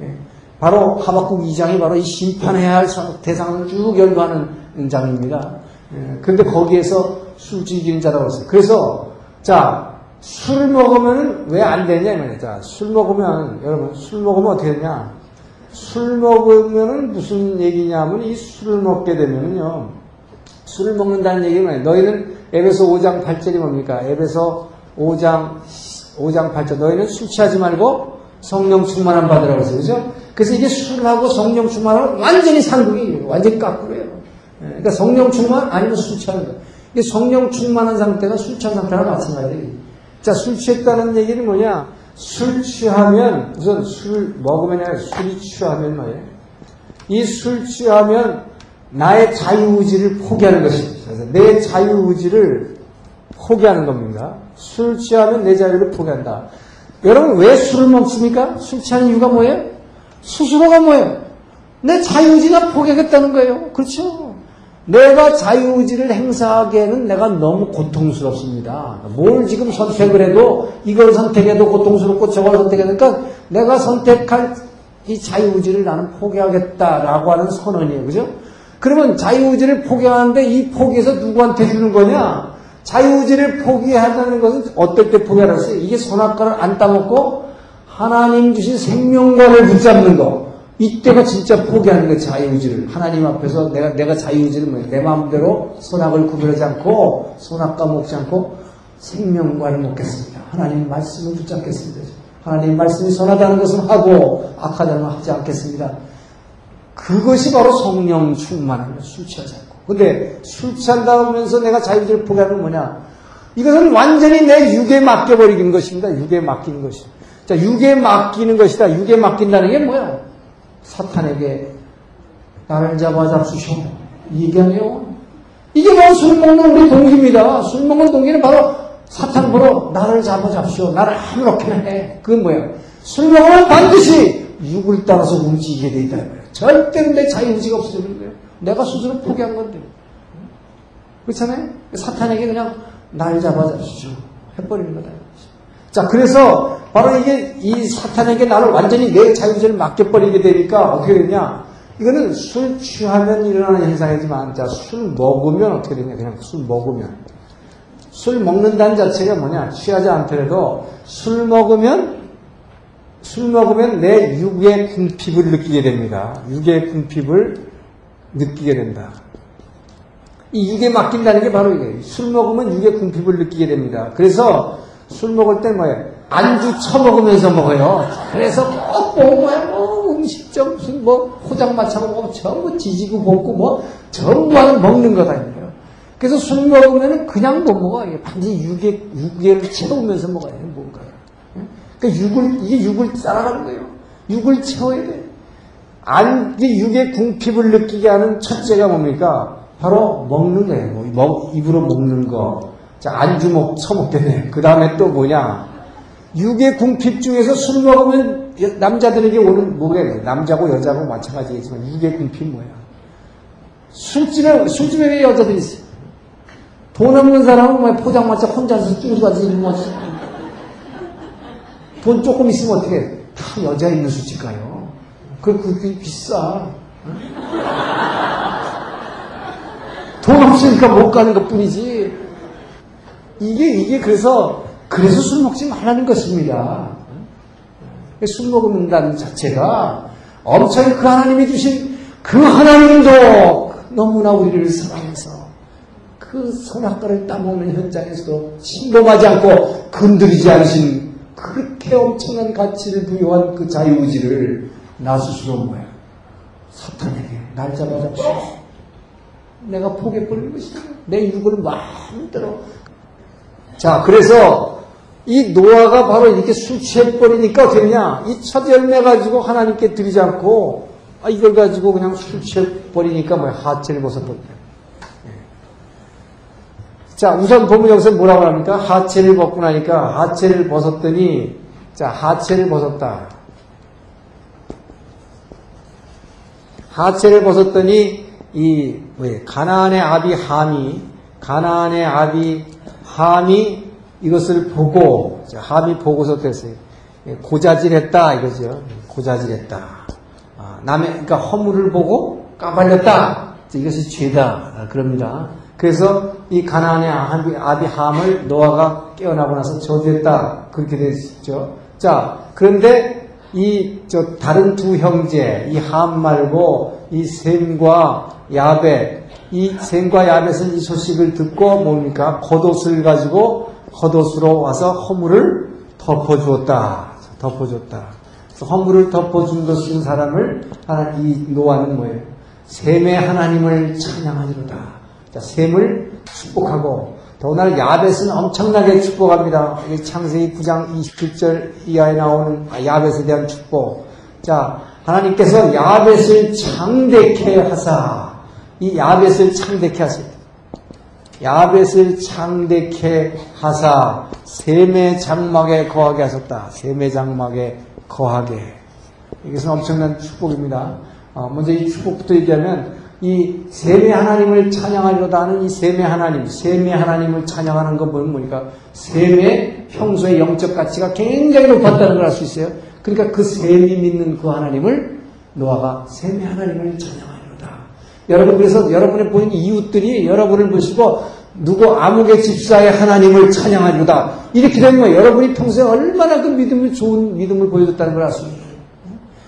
예. 바로 하박국 2장이 바로 이 심판해야 할 대상을 쭉 열거하는 장입니다. 예. 근데 거기에서 술 즐기는 자라고 했어요. 그래서 자 술 먹으면 왜 안 되냐 이 말이야. 자, 술 먹으면 여러분 술 먹으면 어떻게 되냐? 술 먹으면 무슨 얘기냐면 이 술을 먹게 되면요. 술을 먹는다는 얘기는 너희는 에베소 5장 8절이 뭡니까? 에베소 5장 5장 8절 너희는 술 취하지 말고 성령 충만함 받으라고 했어요. 그죠? 그래서 이게 술하고 성령 충만은 완전히 상극이에요. 완전히 까꾸예요. 그러니까 성령 충만 아니면 술 취하는 거예요. 이게 성령 충만한 상태가 술 취한 상태랑 마찬가지예요. 자, 술 취했다는 얘기는 뭐냐? 술 취하면 우선 술 먹으면 아니라 술이 취하면 뭐예요? 이 술 취하면 나의 자유의지를 포기하는 것입니다. 내 자유의지를 포기하는 겁니다. 술 취하면 내 자유를 포기한다. 여러분 왜 술을 먹습니까? 술 취하는 이유가 뭐예요? 스스로가 뭐예요? 내 자유의지나 포기하겠다는 거예요. 그렇죠? 내가 자유의지를 행사하기에는 내가 너무 고통스럽습니다. 뭘 지금 선택을 해도 이걸 선택해도 고통스럽고 저걸 선택하니까 내가 선택할 이 자유의지를 나는 포기하겠다라고 하는 선언이에요. 그죠? 그러면 자유의지를 포기하는데 이 포기에서 누구한테 주는 거냐? 자유의지를 포기한다는 것은 어떨 때 포기하라고 했어요? 이게 선악과를 안 따먹고 하나님 주신 생명과를 붙잡는 거. 이때가 진짜 포기하는 거예요, 자유의지를. 하나님 앞에서 내가, 내가 자유의지를 뭐예요? 내 마음대로 선악을 구별하지 않고, 선악과 먹지 않고, 생명과를 먹겠습니다. 하나님 말씀을 붙잡겠습니다. 하나님 말씀이 선하다는 것은 하고, 악하다는 건 하지 않겠습니다. 그것이 바로 성령 충만한 거, 술 취하지 않고. 근데 술 취한다 하면서 내가 자유의지를 포기하는 건 뭐냐? 이것은 완전히 내 육에 맡겨버리는 것입니다. 육에 맡기는 것입니다. 자, 육에 맡기는 것이다. 육에 맡긴다는 게 뭐야? 사탄에게 나를 잡아 잡수셔. 이 얘기 아니에요? 이게 바로 술 먹는 우리 동기입니다. 술 먹는 동기는 바로 사탄 보러 나를 잡아 잡수셔. 나를 아무렇게나 해. 그건 뭐야? 술 먹으면 반드시 육을 따라서 움직이게 돼 있다. 절대로 내 자유 의지가 없어지는 거예요. 내가 스스로 포기한 건데. 그렇잖아요? 사탄에게 그냥 날 잡아 잡수셔. 해버리는 거다. 자, 그래서 바로 이게 이 사탄에게 나를 완전히 내 자유의지를 맡겨버리게 되니까 어떻게 되냐? 이거는 술 취하면 일어나는 현상이지만, 자, 술 먹으면 어떻게 되냐? 그냥 술 먹으면. 술 먹는다는 자체가 뭐냐? 취하지 않더라도 술 먹으면, 술 먹으면 내 육의 궁핍을 느끼게 됩니다. 육의 궁핍을 느끼게 된다. 이 육에 맡긴다는 게 바로 이거예요. 술 먹으면 육의 궁핍을 느끼게 됩니다. 그래서 술 먹을 때 뭐예요? 안주 처먹으면서 먹어요. 그래서 꼭 뭐야, 뭐 음식점 무슨 뭐 포장마차고 뭐 전부 지지고 볶고 뭐 전부 하는 먹는 거다 이거예요. 그래서 술 먹으면 그냥 못 먹어. 이게 반드시 육에, 육에를 채우면서 먹어야 돼, 뭔가요. 그러니까 육을, 이게 육을 따라가는 거예요. 육을 채워야 돼. 안, 이게 육의 궁핍을 느끼게 하는 첫째가 뭡니까? 바로 먹는 거예요. 뭐, 먹, 입으로 먹는 거. 자, 안주 먹, 처먹게 돼. 그 다음에 또 뭐냐? 육의 궁핍 중에서 술 먹으면 남자들에게 오는 뭐가 남자고 여자고 마찬가지겠지만 육의 궁핍 뭐야? 술집에, 술집에 왜 여자들이 있어요? 돈 없는 사람은 뭐 포장마차 혼자서 쭈그가서 뭐, 돈 조금 있으면 어떻게 해? 다 여자 있는 술집 가요. 그, 그 게 비싸. 돈 없으니까 못 가는 것 뿐이지. 이게, 이게 그래서, 그래서 술 먹지 말라는 것입니다. 술 먹는다는 자체가 엄청 그 하나님이 주신 그 하나님도 너무나 우리를 사랑해서 그 선악과를 따먹는 현장에서도 침범하지 않고 건드리지 않으신 그렇게 엄청난 가치를 부여한 그 자유의지를 나 스스로 뭐야. 사탄에게 날 잡아잡고 내가 포기해버린 것이다 내 육을 마음대로 자 그래서 이 노아가 바로 이렇게 술 취해버리니까 어떻게 되냐? 이 첫 열매 가지고 하나님께 드리지 않고 아, 이걸 가지고 그냥 술 취해버리니까 뭐야? 하체를 벗어버린다 자, 우선 본문 여기서 뭐라고 합니까? 하체를 벗고 나니까 하체를 벗었더니 자, 하체를 벗었다. 하체를 벗었더니 이 뭐예요? 가나안의 아비 함이 가나안의 아비 함이 이것을 보고 자, 함이 보고서 됐어요. 고자질했다 이거죠. 고자질했다. 아, 남의 그러니까 허물을 보고 까발렸다. 이것이 죄다. 아, 그럽니다. 그래서 이 가나안의 아비, 아비함을 노아가 깨어나고 나서 저주했다. 그렇게 됐죠. 자, 그런데 이 저 다른 두 형제, 이 함 말고 이 셈과 야벳, 이 셈과 야벳은 이 소식을 듣고 뭡니까? 겉옷을 가지고 겉옷으로 와서 허물을 덮어주었다. 덮어줬다. 그래서 허물을 덮어준 것인 사람을 하나, 이 노아는 뭐예요? 셈의 하나님을 찬양하리로다. 자, 셈을 축복하고 더구나 야벳은 엄청나게 축복합니다. 창세기 9장 27절 이하에 나오는 야벳에 대한 축복. 자, 하나님께서 야벳을 창대케 하사 이 야벳을 창대케 하세요. 야벳을 창대케 하사 셈의 장막에 거하게 하셨다. 셈의 장막에 거하게. 이것은 엄청난 축복입니다. 어, 먼저 이 축복부터 얘기하면 이 셈의 하나님을 찬양하려다 하는 이 셈의 하나님, 셈의 하나님을 찬양하는 것 보면 뭐니까 셈의 평소의 영적 가치가 굉장히 높았다는 걸 알 수 있어요. 그러니까 그 셈이 믿는 그 하나님을 노아가 셈의 하나님을 찬양하려다. 여러분 그래서 여러분의 보인 이웃들이 여러분을 보시고 누구 아무개 집사의 하나님을 찬양하려다 이렇게 되면 뭐 여러분이 평소에 얼마나 그 믿음을 좋은 믿음을 보여줬다는 걸 알 수 있어요.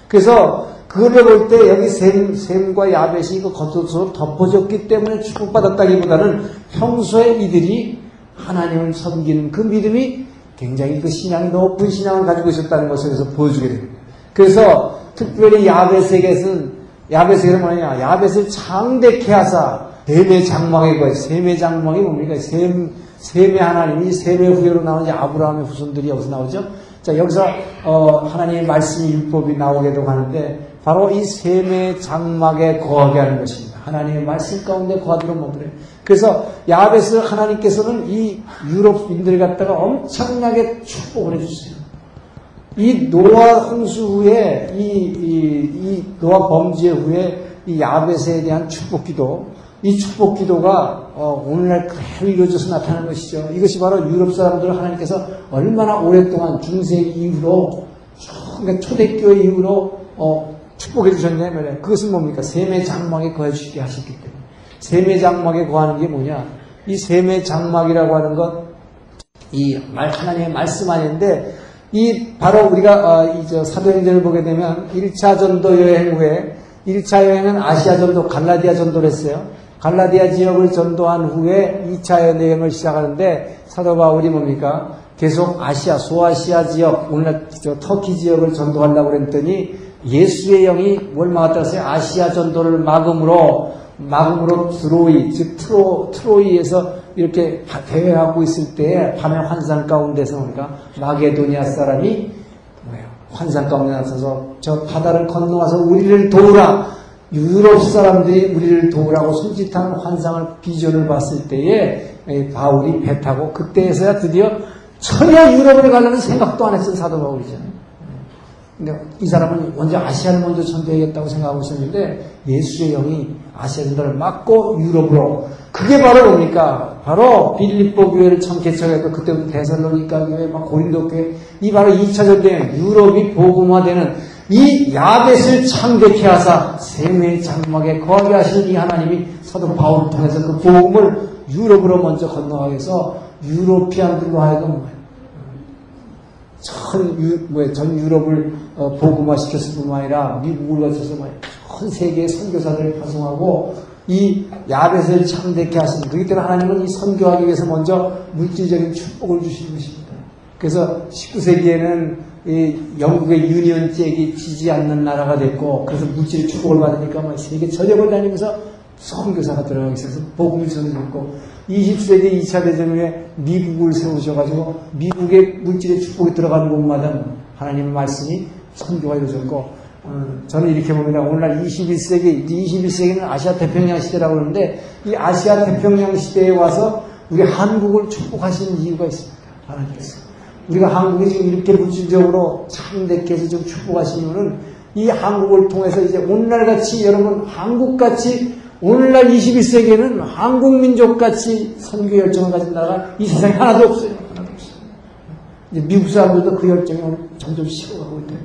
그래서 그걸 볼 때 여기 셈, 셈과 야벳이 이거 겉옷으로 덮어졌기 때문에 축복받았다기보다는 평소에 이들이 하나님을 섬기는 그 믿음이 굉장히 그 신앙이 높은 신앙을 가지고 있었다는 것을 그래서 보여주게 됩니다. 그래서 특별히 야벳에게는 야벳에게는 뭐냐? 야벳을 창대케 하사 셈의 장막에 거해 셈의 장막이 뭡니까? 셈 셈의 하나님이 셈의 후예로 나오는 아브라함의 후손들이 여기서 나오죠. 자 여기서 어, 하나님의 말씀 율법이 나오게도 하는데 바로 이 셈의 장막에 거하게 하는 것입니다. 하나님의 말씀 가운데 거하도록 만들어요. 그래서 야벳을 하나님께서는 이 유럽인들 갖다가 엄청나게 축복을 해주세요. 이 노아 홍수 후에 이, 이, 이 노아 범죄 후에 이 야벳에 대한 축복기도 이 축복기도가 어, 오늘날 그대로 이루어져서 나타나는 것이죠. 이것이 바로 유럽 사람들을 하나님께서 얼마나 오랫동안 중세기 이후로 그러니까 초대교회 이후로 어, 축복해 주셨냐면 그것은 뭡니까? 셈의 장막에 거해 주시게 하셨기 때문에 셈의 장막에 거하는 게 뭐냐? 이 셈의 장막이라고 하는 것 이 말, 하나님의 말씀 아닌데 이 바로 우리가 어, 이저 사도행전을 보게 되면 1차 전도 여행 후에 1차 여행은 아시아 전도 갈라디아 전도를 했어요. 갈라디아 지역을 전도한 후에 2차 여행을 시작하는데 사도 바울이 뭡니까? 계속 아시아, 소아시아 지역, 오늘날 저 터키 지역을 전도하려고 그랬더니 예수의 영이 뭘 막았다 했어요? 아시아 전도를 막음으로, 막음으로 트로이, 즉 트로, 트로이에서 이렇게 대회하고 있을 때 밤의 환상 가운데서 그러니까 마게도니아 사람이 뭐예요? 환상 가운데 나서서 저 바다를 건너와서 우리를 도우라. 유럽 사람들이 우리를 도우라고 손짓하는 환상을 비전을 봤을 때에 바울이 배 타고 그때에서야 드디어 전혀 유럽을 가려는 생각도 안 했던 사도 바울이잖아요. 근데 이 사람은 먼저 아시아를 먼저 전도해야겠다고 생각하고 있었는데 예수의 영이 아시아 전도를 막고 유럽으로 그게 바로 뭡니까? 바로 빌립보 교회를 처음 개척했고 그때부터 데살로니가 교회, 막 고린도 교회 이 바로 2차 전도에 유럽이 복음화되는 이 야벳을 창대케 하사 생명의 장막에 거하게 하시는 이 하나님이 사도 바울을 통해서 그 복음을 유럽으로 먼저 건너가게 해서 유로피안들로 하여금 전, 유, 뭐, 전 유럽을 어, 복음화시켰을 뿐만 아니라 미국을 거쳐서 전 세계의 선교사들을 파송하고 이 야벳을 창대케 하신 그렇기 때문에 하나님은 이 선교하기 위해서 먼저 물질적인 축복을 주신 것입니다. 그래서 19세기에는 이 영국의 유니언 잭이 지지 않는 나라가 됐고 그래서 물질 축복을 받으니까 막 세계 전역을 다니면서 선교사가 들어가기 시작해서 복음을 전해줬고 20세기 2차 대전 후에 미국을 세우셔가지고 미국의 물질의 축복이 들어가는 곳마다 하나님의 말씀이 선교가 이루어졌고 어, 저는 이렇게 봅니다. 오늘날 21세기, 21세기는 아시아 태평양 시대라고 그러는데 이 아시아 태평양 시대에 와서 우리 한국을 축복하시는 이유가 있습니다. 하나님께서. 우리가 한국이 지금 이렇게 물질적으로 해서 좀 축복하신 이유는 이 한국을 통해서 이제 오늘날 같이 여러분 한국 같이 오늘날 21세기에는 한국 민족 같이 선교 열정을 가진 나라가 이 세상에 하나도 없어요. 하나도 없어요. 이제 미국 사람들도 그 열정이 점점 식어가고 있대요.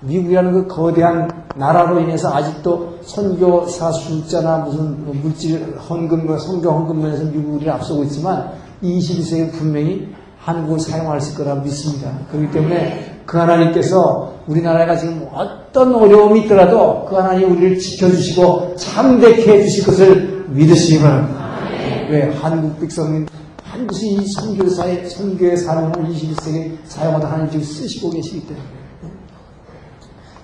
미국이라는 그 거대한 나라로 인해서 아직도 선교사 숫자나 무슨 뭐 물질 헌금, 선교 헌금 면에서 미국이 앞서고 있지만 21세기 분명히 한국을 사용할 수 거라 믿습니다. 그렇기 때문에 그 하나님께서 우리나라가 지금 어떤 어려움이 있더라도 그 하나님 우리를 지켜주시고 참되게 해주실 것을 믿으시기 바랍니다. 왜? 한국 백성인 반드시 이 선교사의, 선교의 사명을 21세기에 사용하다 하나님 지금 쓰시고 계시기 때문에.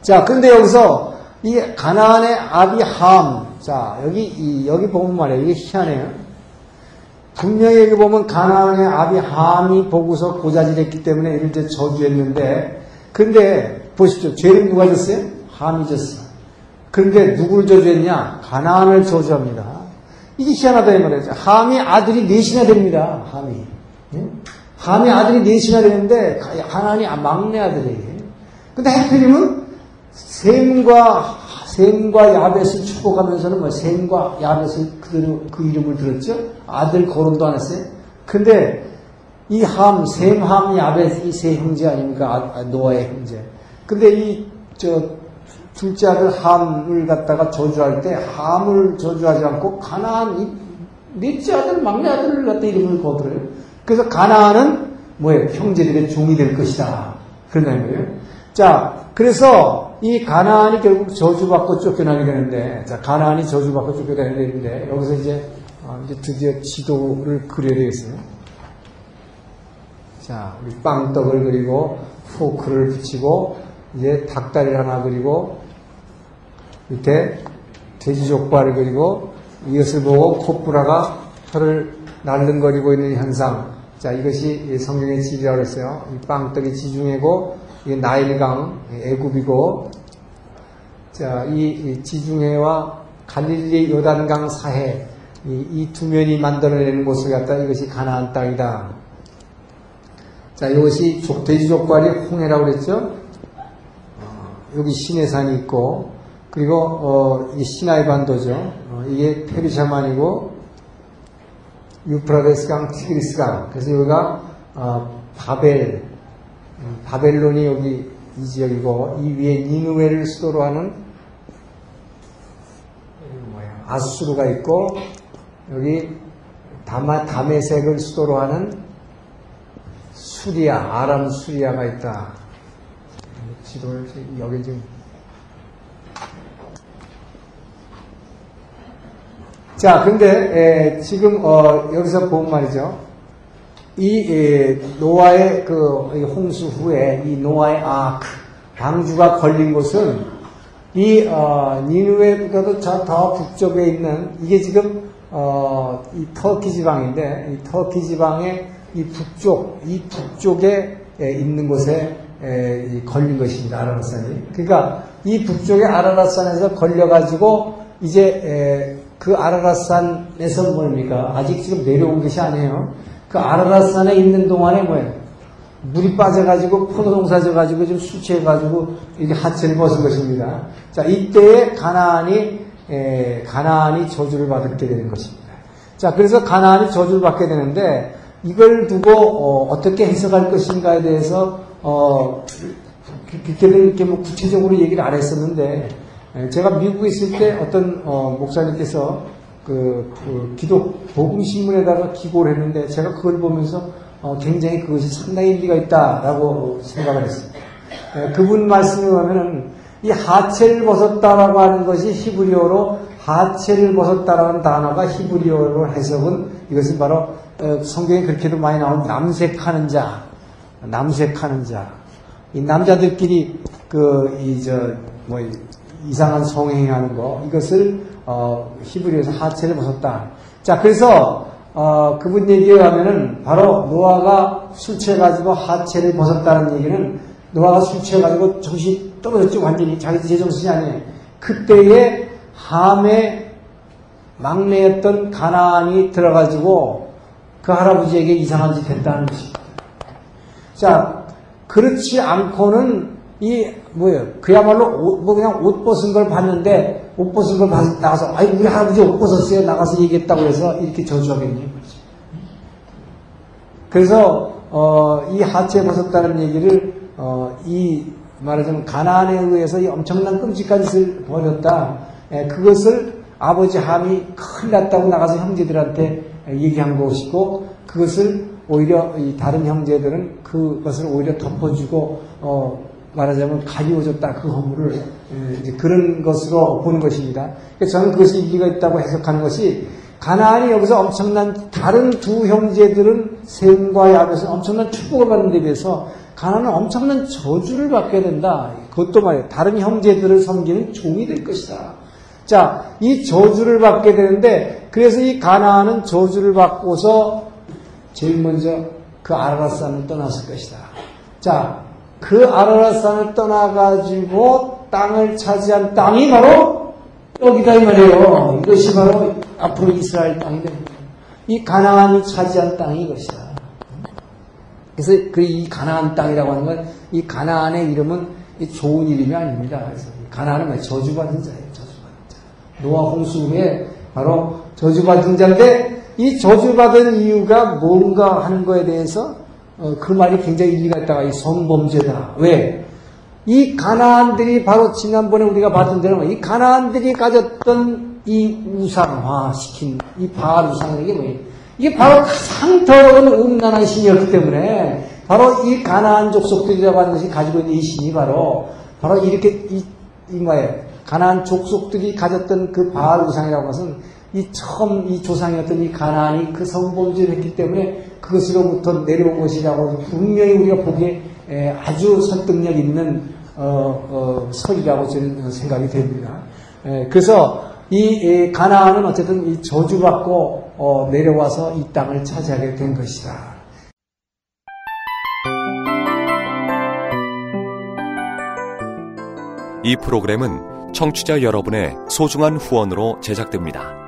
자, 근데 여기서 이 가나안의 아비 함, 자, 여기, 여기 보면 말이에요. 이게 희한해요. 분명히 여기 보면 가나안의 아비 함이 보고서 고자질했기 때문에 이를 이제 저주했는데, 근데 보십시오. 죄를 누가 졌어요? 함이 졌어. 그런데 누구를 저주했냐? 가나안을 저주합니다. 이게 희한하다 이 말이죠. 함이 아들이 넷이나 됩니다. 함이. 예? 함이 아들이 넷이나 되는데 가나안이 막내 아들이에요. 근데 해필이면 셈과 셈과 야벳을 축복하면서는 뭐 셈과 야벳을 그대로 그 이름을 들었죠. 아들 거론도 안 했어요. 근데 이 함, 셈, 함, 야벳 이 세 형제 아닙니까? 아, 노아의 형제. 근데 이 저 둘째 아들 함을 갖다가 저주할 때 함을 저주하지 않고 가나안 이 넷째 아들 막내 아들을 갖다 이름을 거들어요. 그래서 가나안은 뭐예요? 형제들의 종이 될 것이다. 그런다는 거예요. 자, 그래서 이 가나안이 결국 저주받고 쫓겨나게 되는데, 자, 가나안이 저주받고 쫓겨나게 되는데, 여기서 이제, 어, 이제 드디어 지도를 그려야 되겠어요. 자, 우리 빵떡을 그리고, 포크를 붙이고, 이제 닭다리를 하나 그리고, 밑에 돼지족발을 그리고, 이것을 보고 콧불화가 혀를 날름거리고 있는 현상. 자, 이것이 성경의 지리라고 했어요. 이 빵떡이 지중해고, 나일강, 애굽이고, 자, 이 지중해와 갈릴리 요단강 사해, 이 두 면이 만들어내는 곳을 갖다 이것이 가나안 땅이다. 자, 이것이 돼지 족발이 홍해라고 그랬죠? 어, 여기 시내산이 있고, 그리고, 어, 이 시나이 반도죠. 어, 이게 페르시아만이고, 유프라데스강, 티그리스강. 그래서 여기가, 어, 바벨, 바벨론이 여기 이 지역이고 이 위에 니누웨를 수도로 하는 아수르가 있고 여기 다마 다메색을 수도로 하는 수리아 아람 수리아가 있다. 지도를 여기 지금 자 근데 에, 지금 어, 여기서 보면 말이죠. 이 노아의 그 홍수 후에 이 노아의 아크 방주가 걸린 곳은 이 어, 니누에보다도 더 북쪽에 있는 이게 지금 어, 이 터키 지방인데 이 터키 지방의 이 북쪽 이 북쪽에 있는 곳에 에, 걸린 것입니다 아라라산이. 그러니까 이 북쪽의 아라라산에서 걸려가지고 이제 에, 그 아라라산에서 뭡니까 아직 지금 내려온 것이 아니에요. 그 아라라산에 있는 동안에 뭐예요? 물이 빠져가지고 포도농사 져가지고 좀 수치해가지고 이게 하체를 벗은 것입니다. 자 이때에 가나안이 에, 가나안이 저주를 받게 되는 것입니다. 자 그래서 가나안이 저주를 받게 되는데 이걸 두고 어, 떻게 해석할 것인가에 대해서 어, 그렇게는 이렇게 뭐 구체적으로 얘기를 안 했었는데 제가 미국에 있을 때 어떤 어, 목사님께서 그, 그 기독 복음 신문에다가 기고를 했는데 제가 그걸 보면서 어, 굉장히 그것이 상당히 일리가 있다라고 생각을 했습니다. 에, 그분 말씀을 보면은 이 하체를 벗었다라고 하는 것이 히브리어로 하체를 벗었다라는 단어가 히브리어로 해석은 이것은 바로 어, 성경에 그렇게도 많이 나온 남색하는 자, 남색하는 자. 이 남자들끼리 그 이 저 뭐 이상한 성행하는 거 이것을 어, 히브리어에서 하체를 벗었다. 자 그래서 어, 그분 얘기에 하면은 바로 노아가 술 취해가지고 하체를 벗었다는 얘기는 노아가 술 취해가지고 정신이 떨어졌죠. 완전히 자기 제정신이 아니에요. 그때에 함의 막내였던 가나안이 들어가지고 그 할아버지에게 이상한 짓 했다는 것입니다. 자, 그렇지 않고는 이 뭐예요? 그야말로 옷, 뭐 그냥 옷 벗은 걸 봤는데 옷 벗은 걸 봐서 나가서 아이 우리 할아버지 옷 벗었어요 나가서 얘기했다고 해서 이렇게 저주하겠냐 그렇지. 그래서 어, 이 하체 벗었다는 얘기를 어, 이 말하자면 가난에 의해서 이 엄청난 끔찍한 짓을 벌였다. 에, 그것을 아버지 함이 큰일 났다고 나가서 형제들한테 얘기한 것이고 그것을 오히려 다른 형제들은 그것을 오히려 덮어주고 어, 말하자면 가리워졌다 그 허물을 예, 그런 것으로 보는 것입니다. 저는 그것이 일리가 있다고 해석하는 것이 가나안이 여기서 엄청난 다른 두 형제들은 셈과 야벳은 엄청난 축복을 받는 데 비해서 가나안은 엄청난 저주를 받게 된다. 그것도 말이에요. 다른 형제들을 섬기는 종이 될 것이다. 자, 이 저주를 받게 되는데 그래서 이 가나안은 저주를 받고서 제일 먼저 그 아라라 산을 떠났을 것이다. 자, 그 아라라산을 떠나가지고 땅을 차지한 땅이 바로 여기다 이 말이에요. 이것이 바로 앞으로 이스라엘 땅이 됩니다. 이 가나안이 차지한 땅이 이것이다. 그래서 그 이 가나안 땅이라고 하는 건 이 가나안의 이름은 좋은 이름이 아닙니다. 그래서 가나안은 뭐 저주받은 자예요. 저주받은 자. 노아 홍수 후에 바로 저주받은 자인데 이 저주받은 이유가 뭔가 하는 거에 대해서 어, 그 말이 굉장히 일리가 있다가 이 성범죄다. 왜? 이 가나안들이 바로 지난번에 우리가 봤던 대로 이 가나안들이 가졌던 이 우상화 시킨 이 바알 우상은 이게 뭐예요? 이게 바로 가장 더러운 음란한 신이었기 때문에 바로 이 가나안 족속들이라고 하는 것이 가지고 있는 이 신이 바로 바로 이렇게 이, 이 뭐예요? 가나안 족속들이 가졌던 그 바알 우상이라고 하는 것은 이 처음 이 조상이었던 이 가나안이 그 성범죄를 했기 때문에 그것으로부터 내려온 것이라고 분명히 우리가 보기에 아주 설득력 있는 어, 어, 설이라고 저는 생각이 됩니다. 그래서 이 가나안은 어쨌든 이 저주받고 어, 내려와서 이 땅을 차지하게 된 것이다. 이 프로그램은 청취자 여러분의 소중한 후원으로 제작됩니다.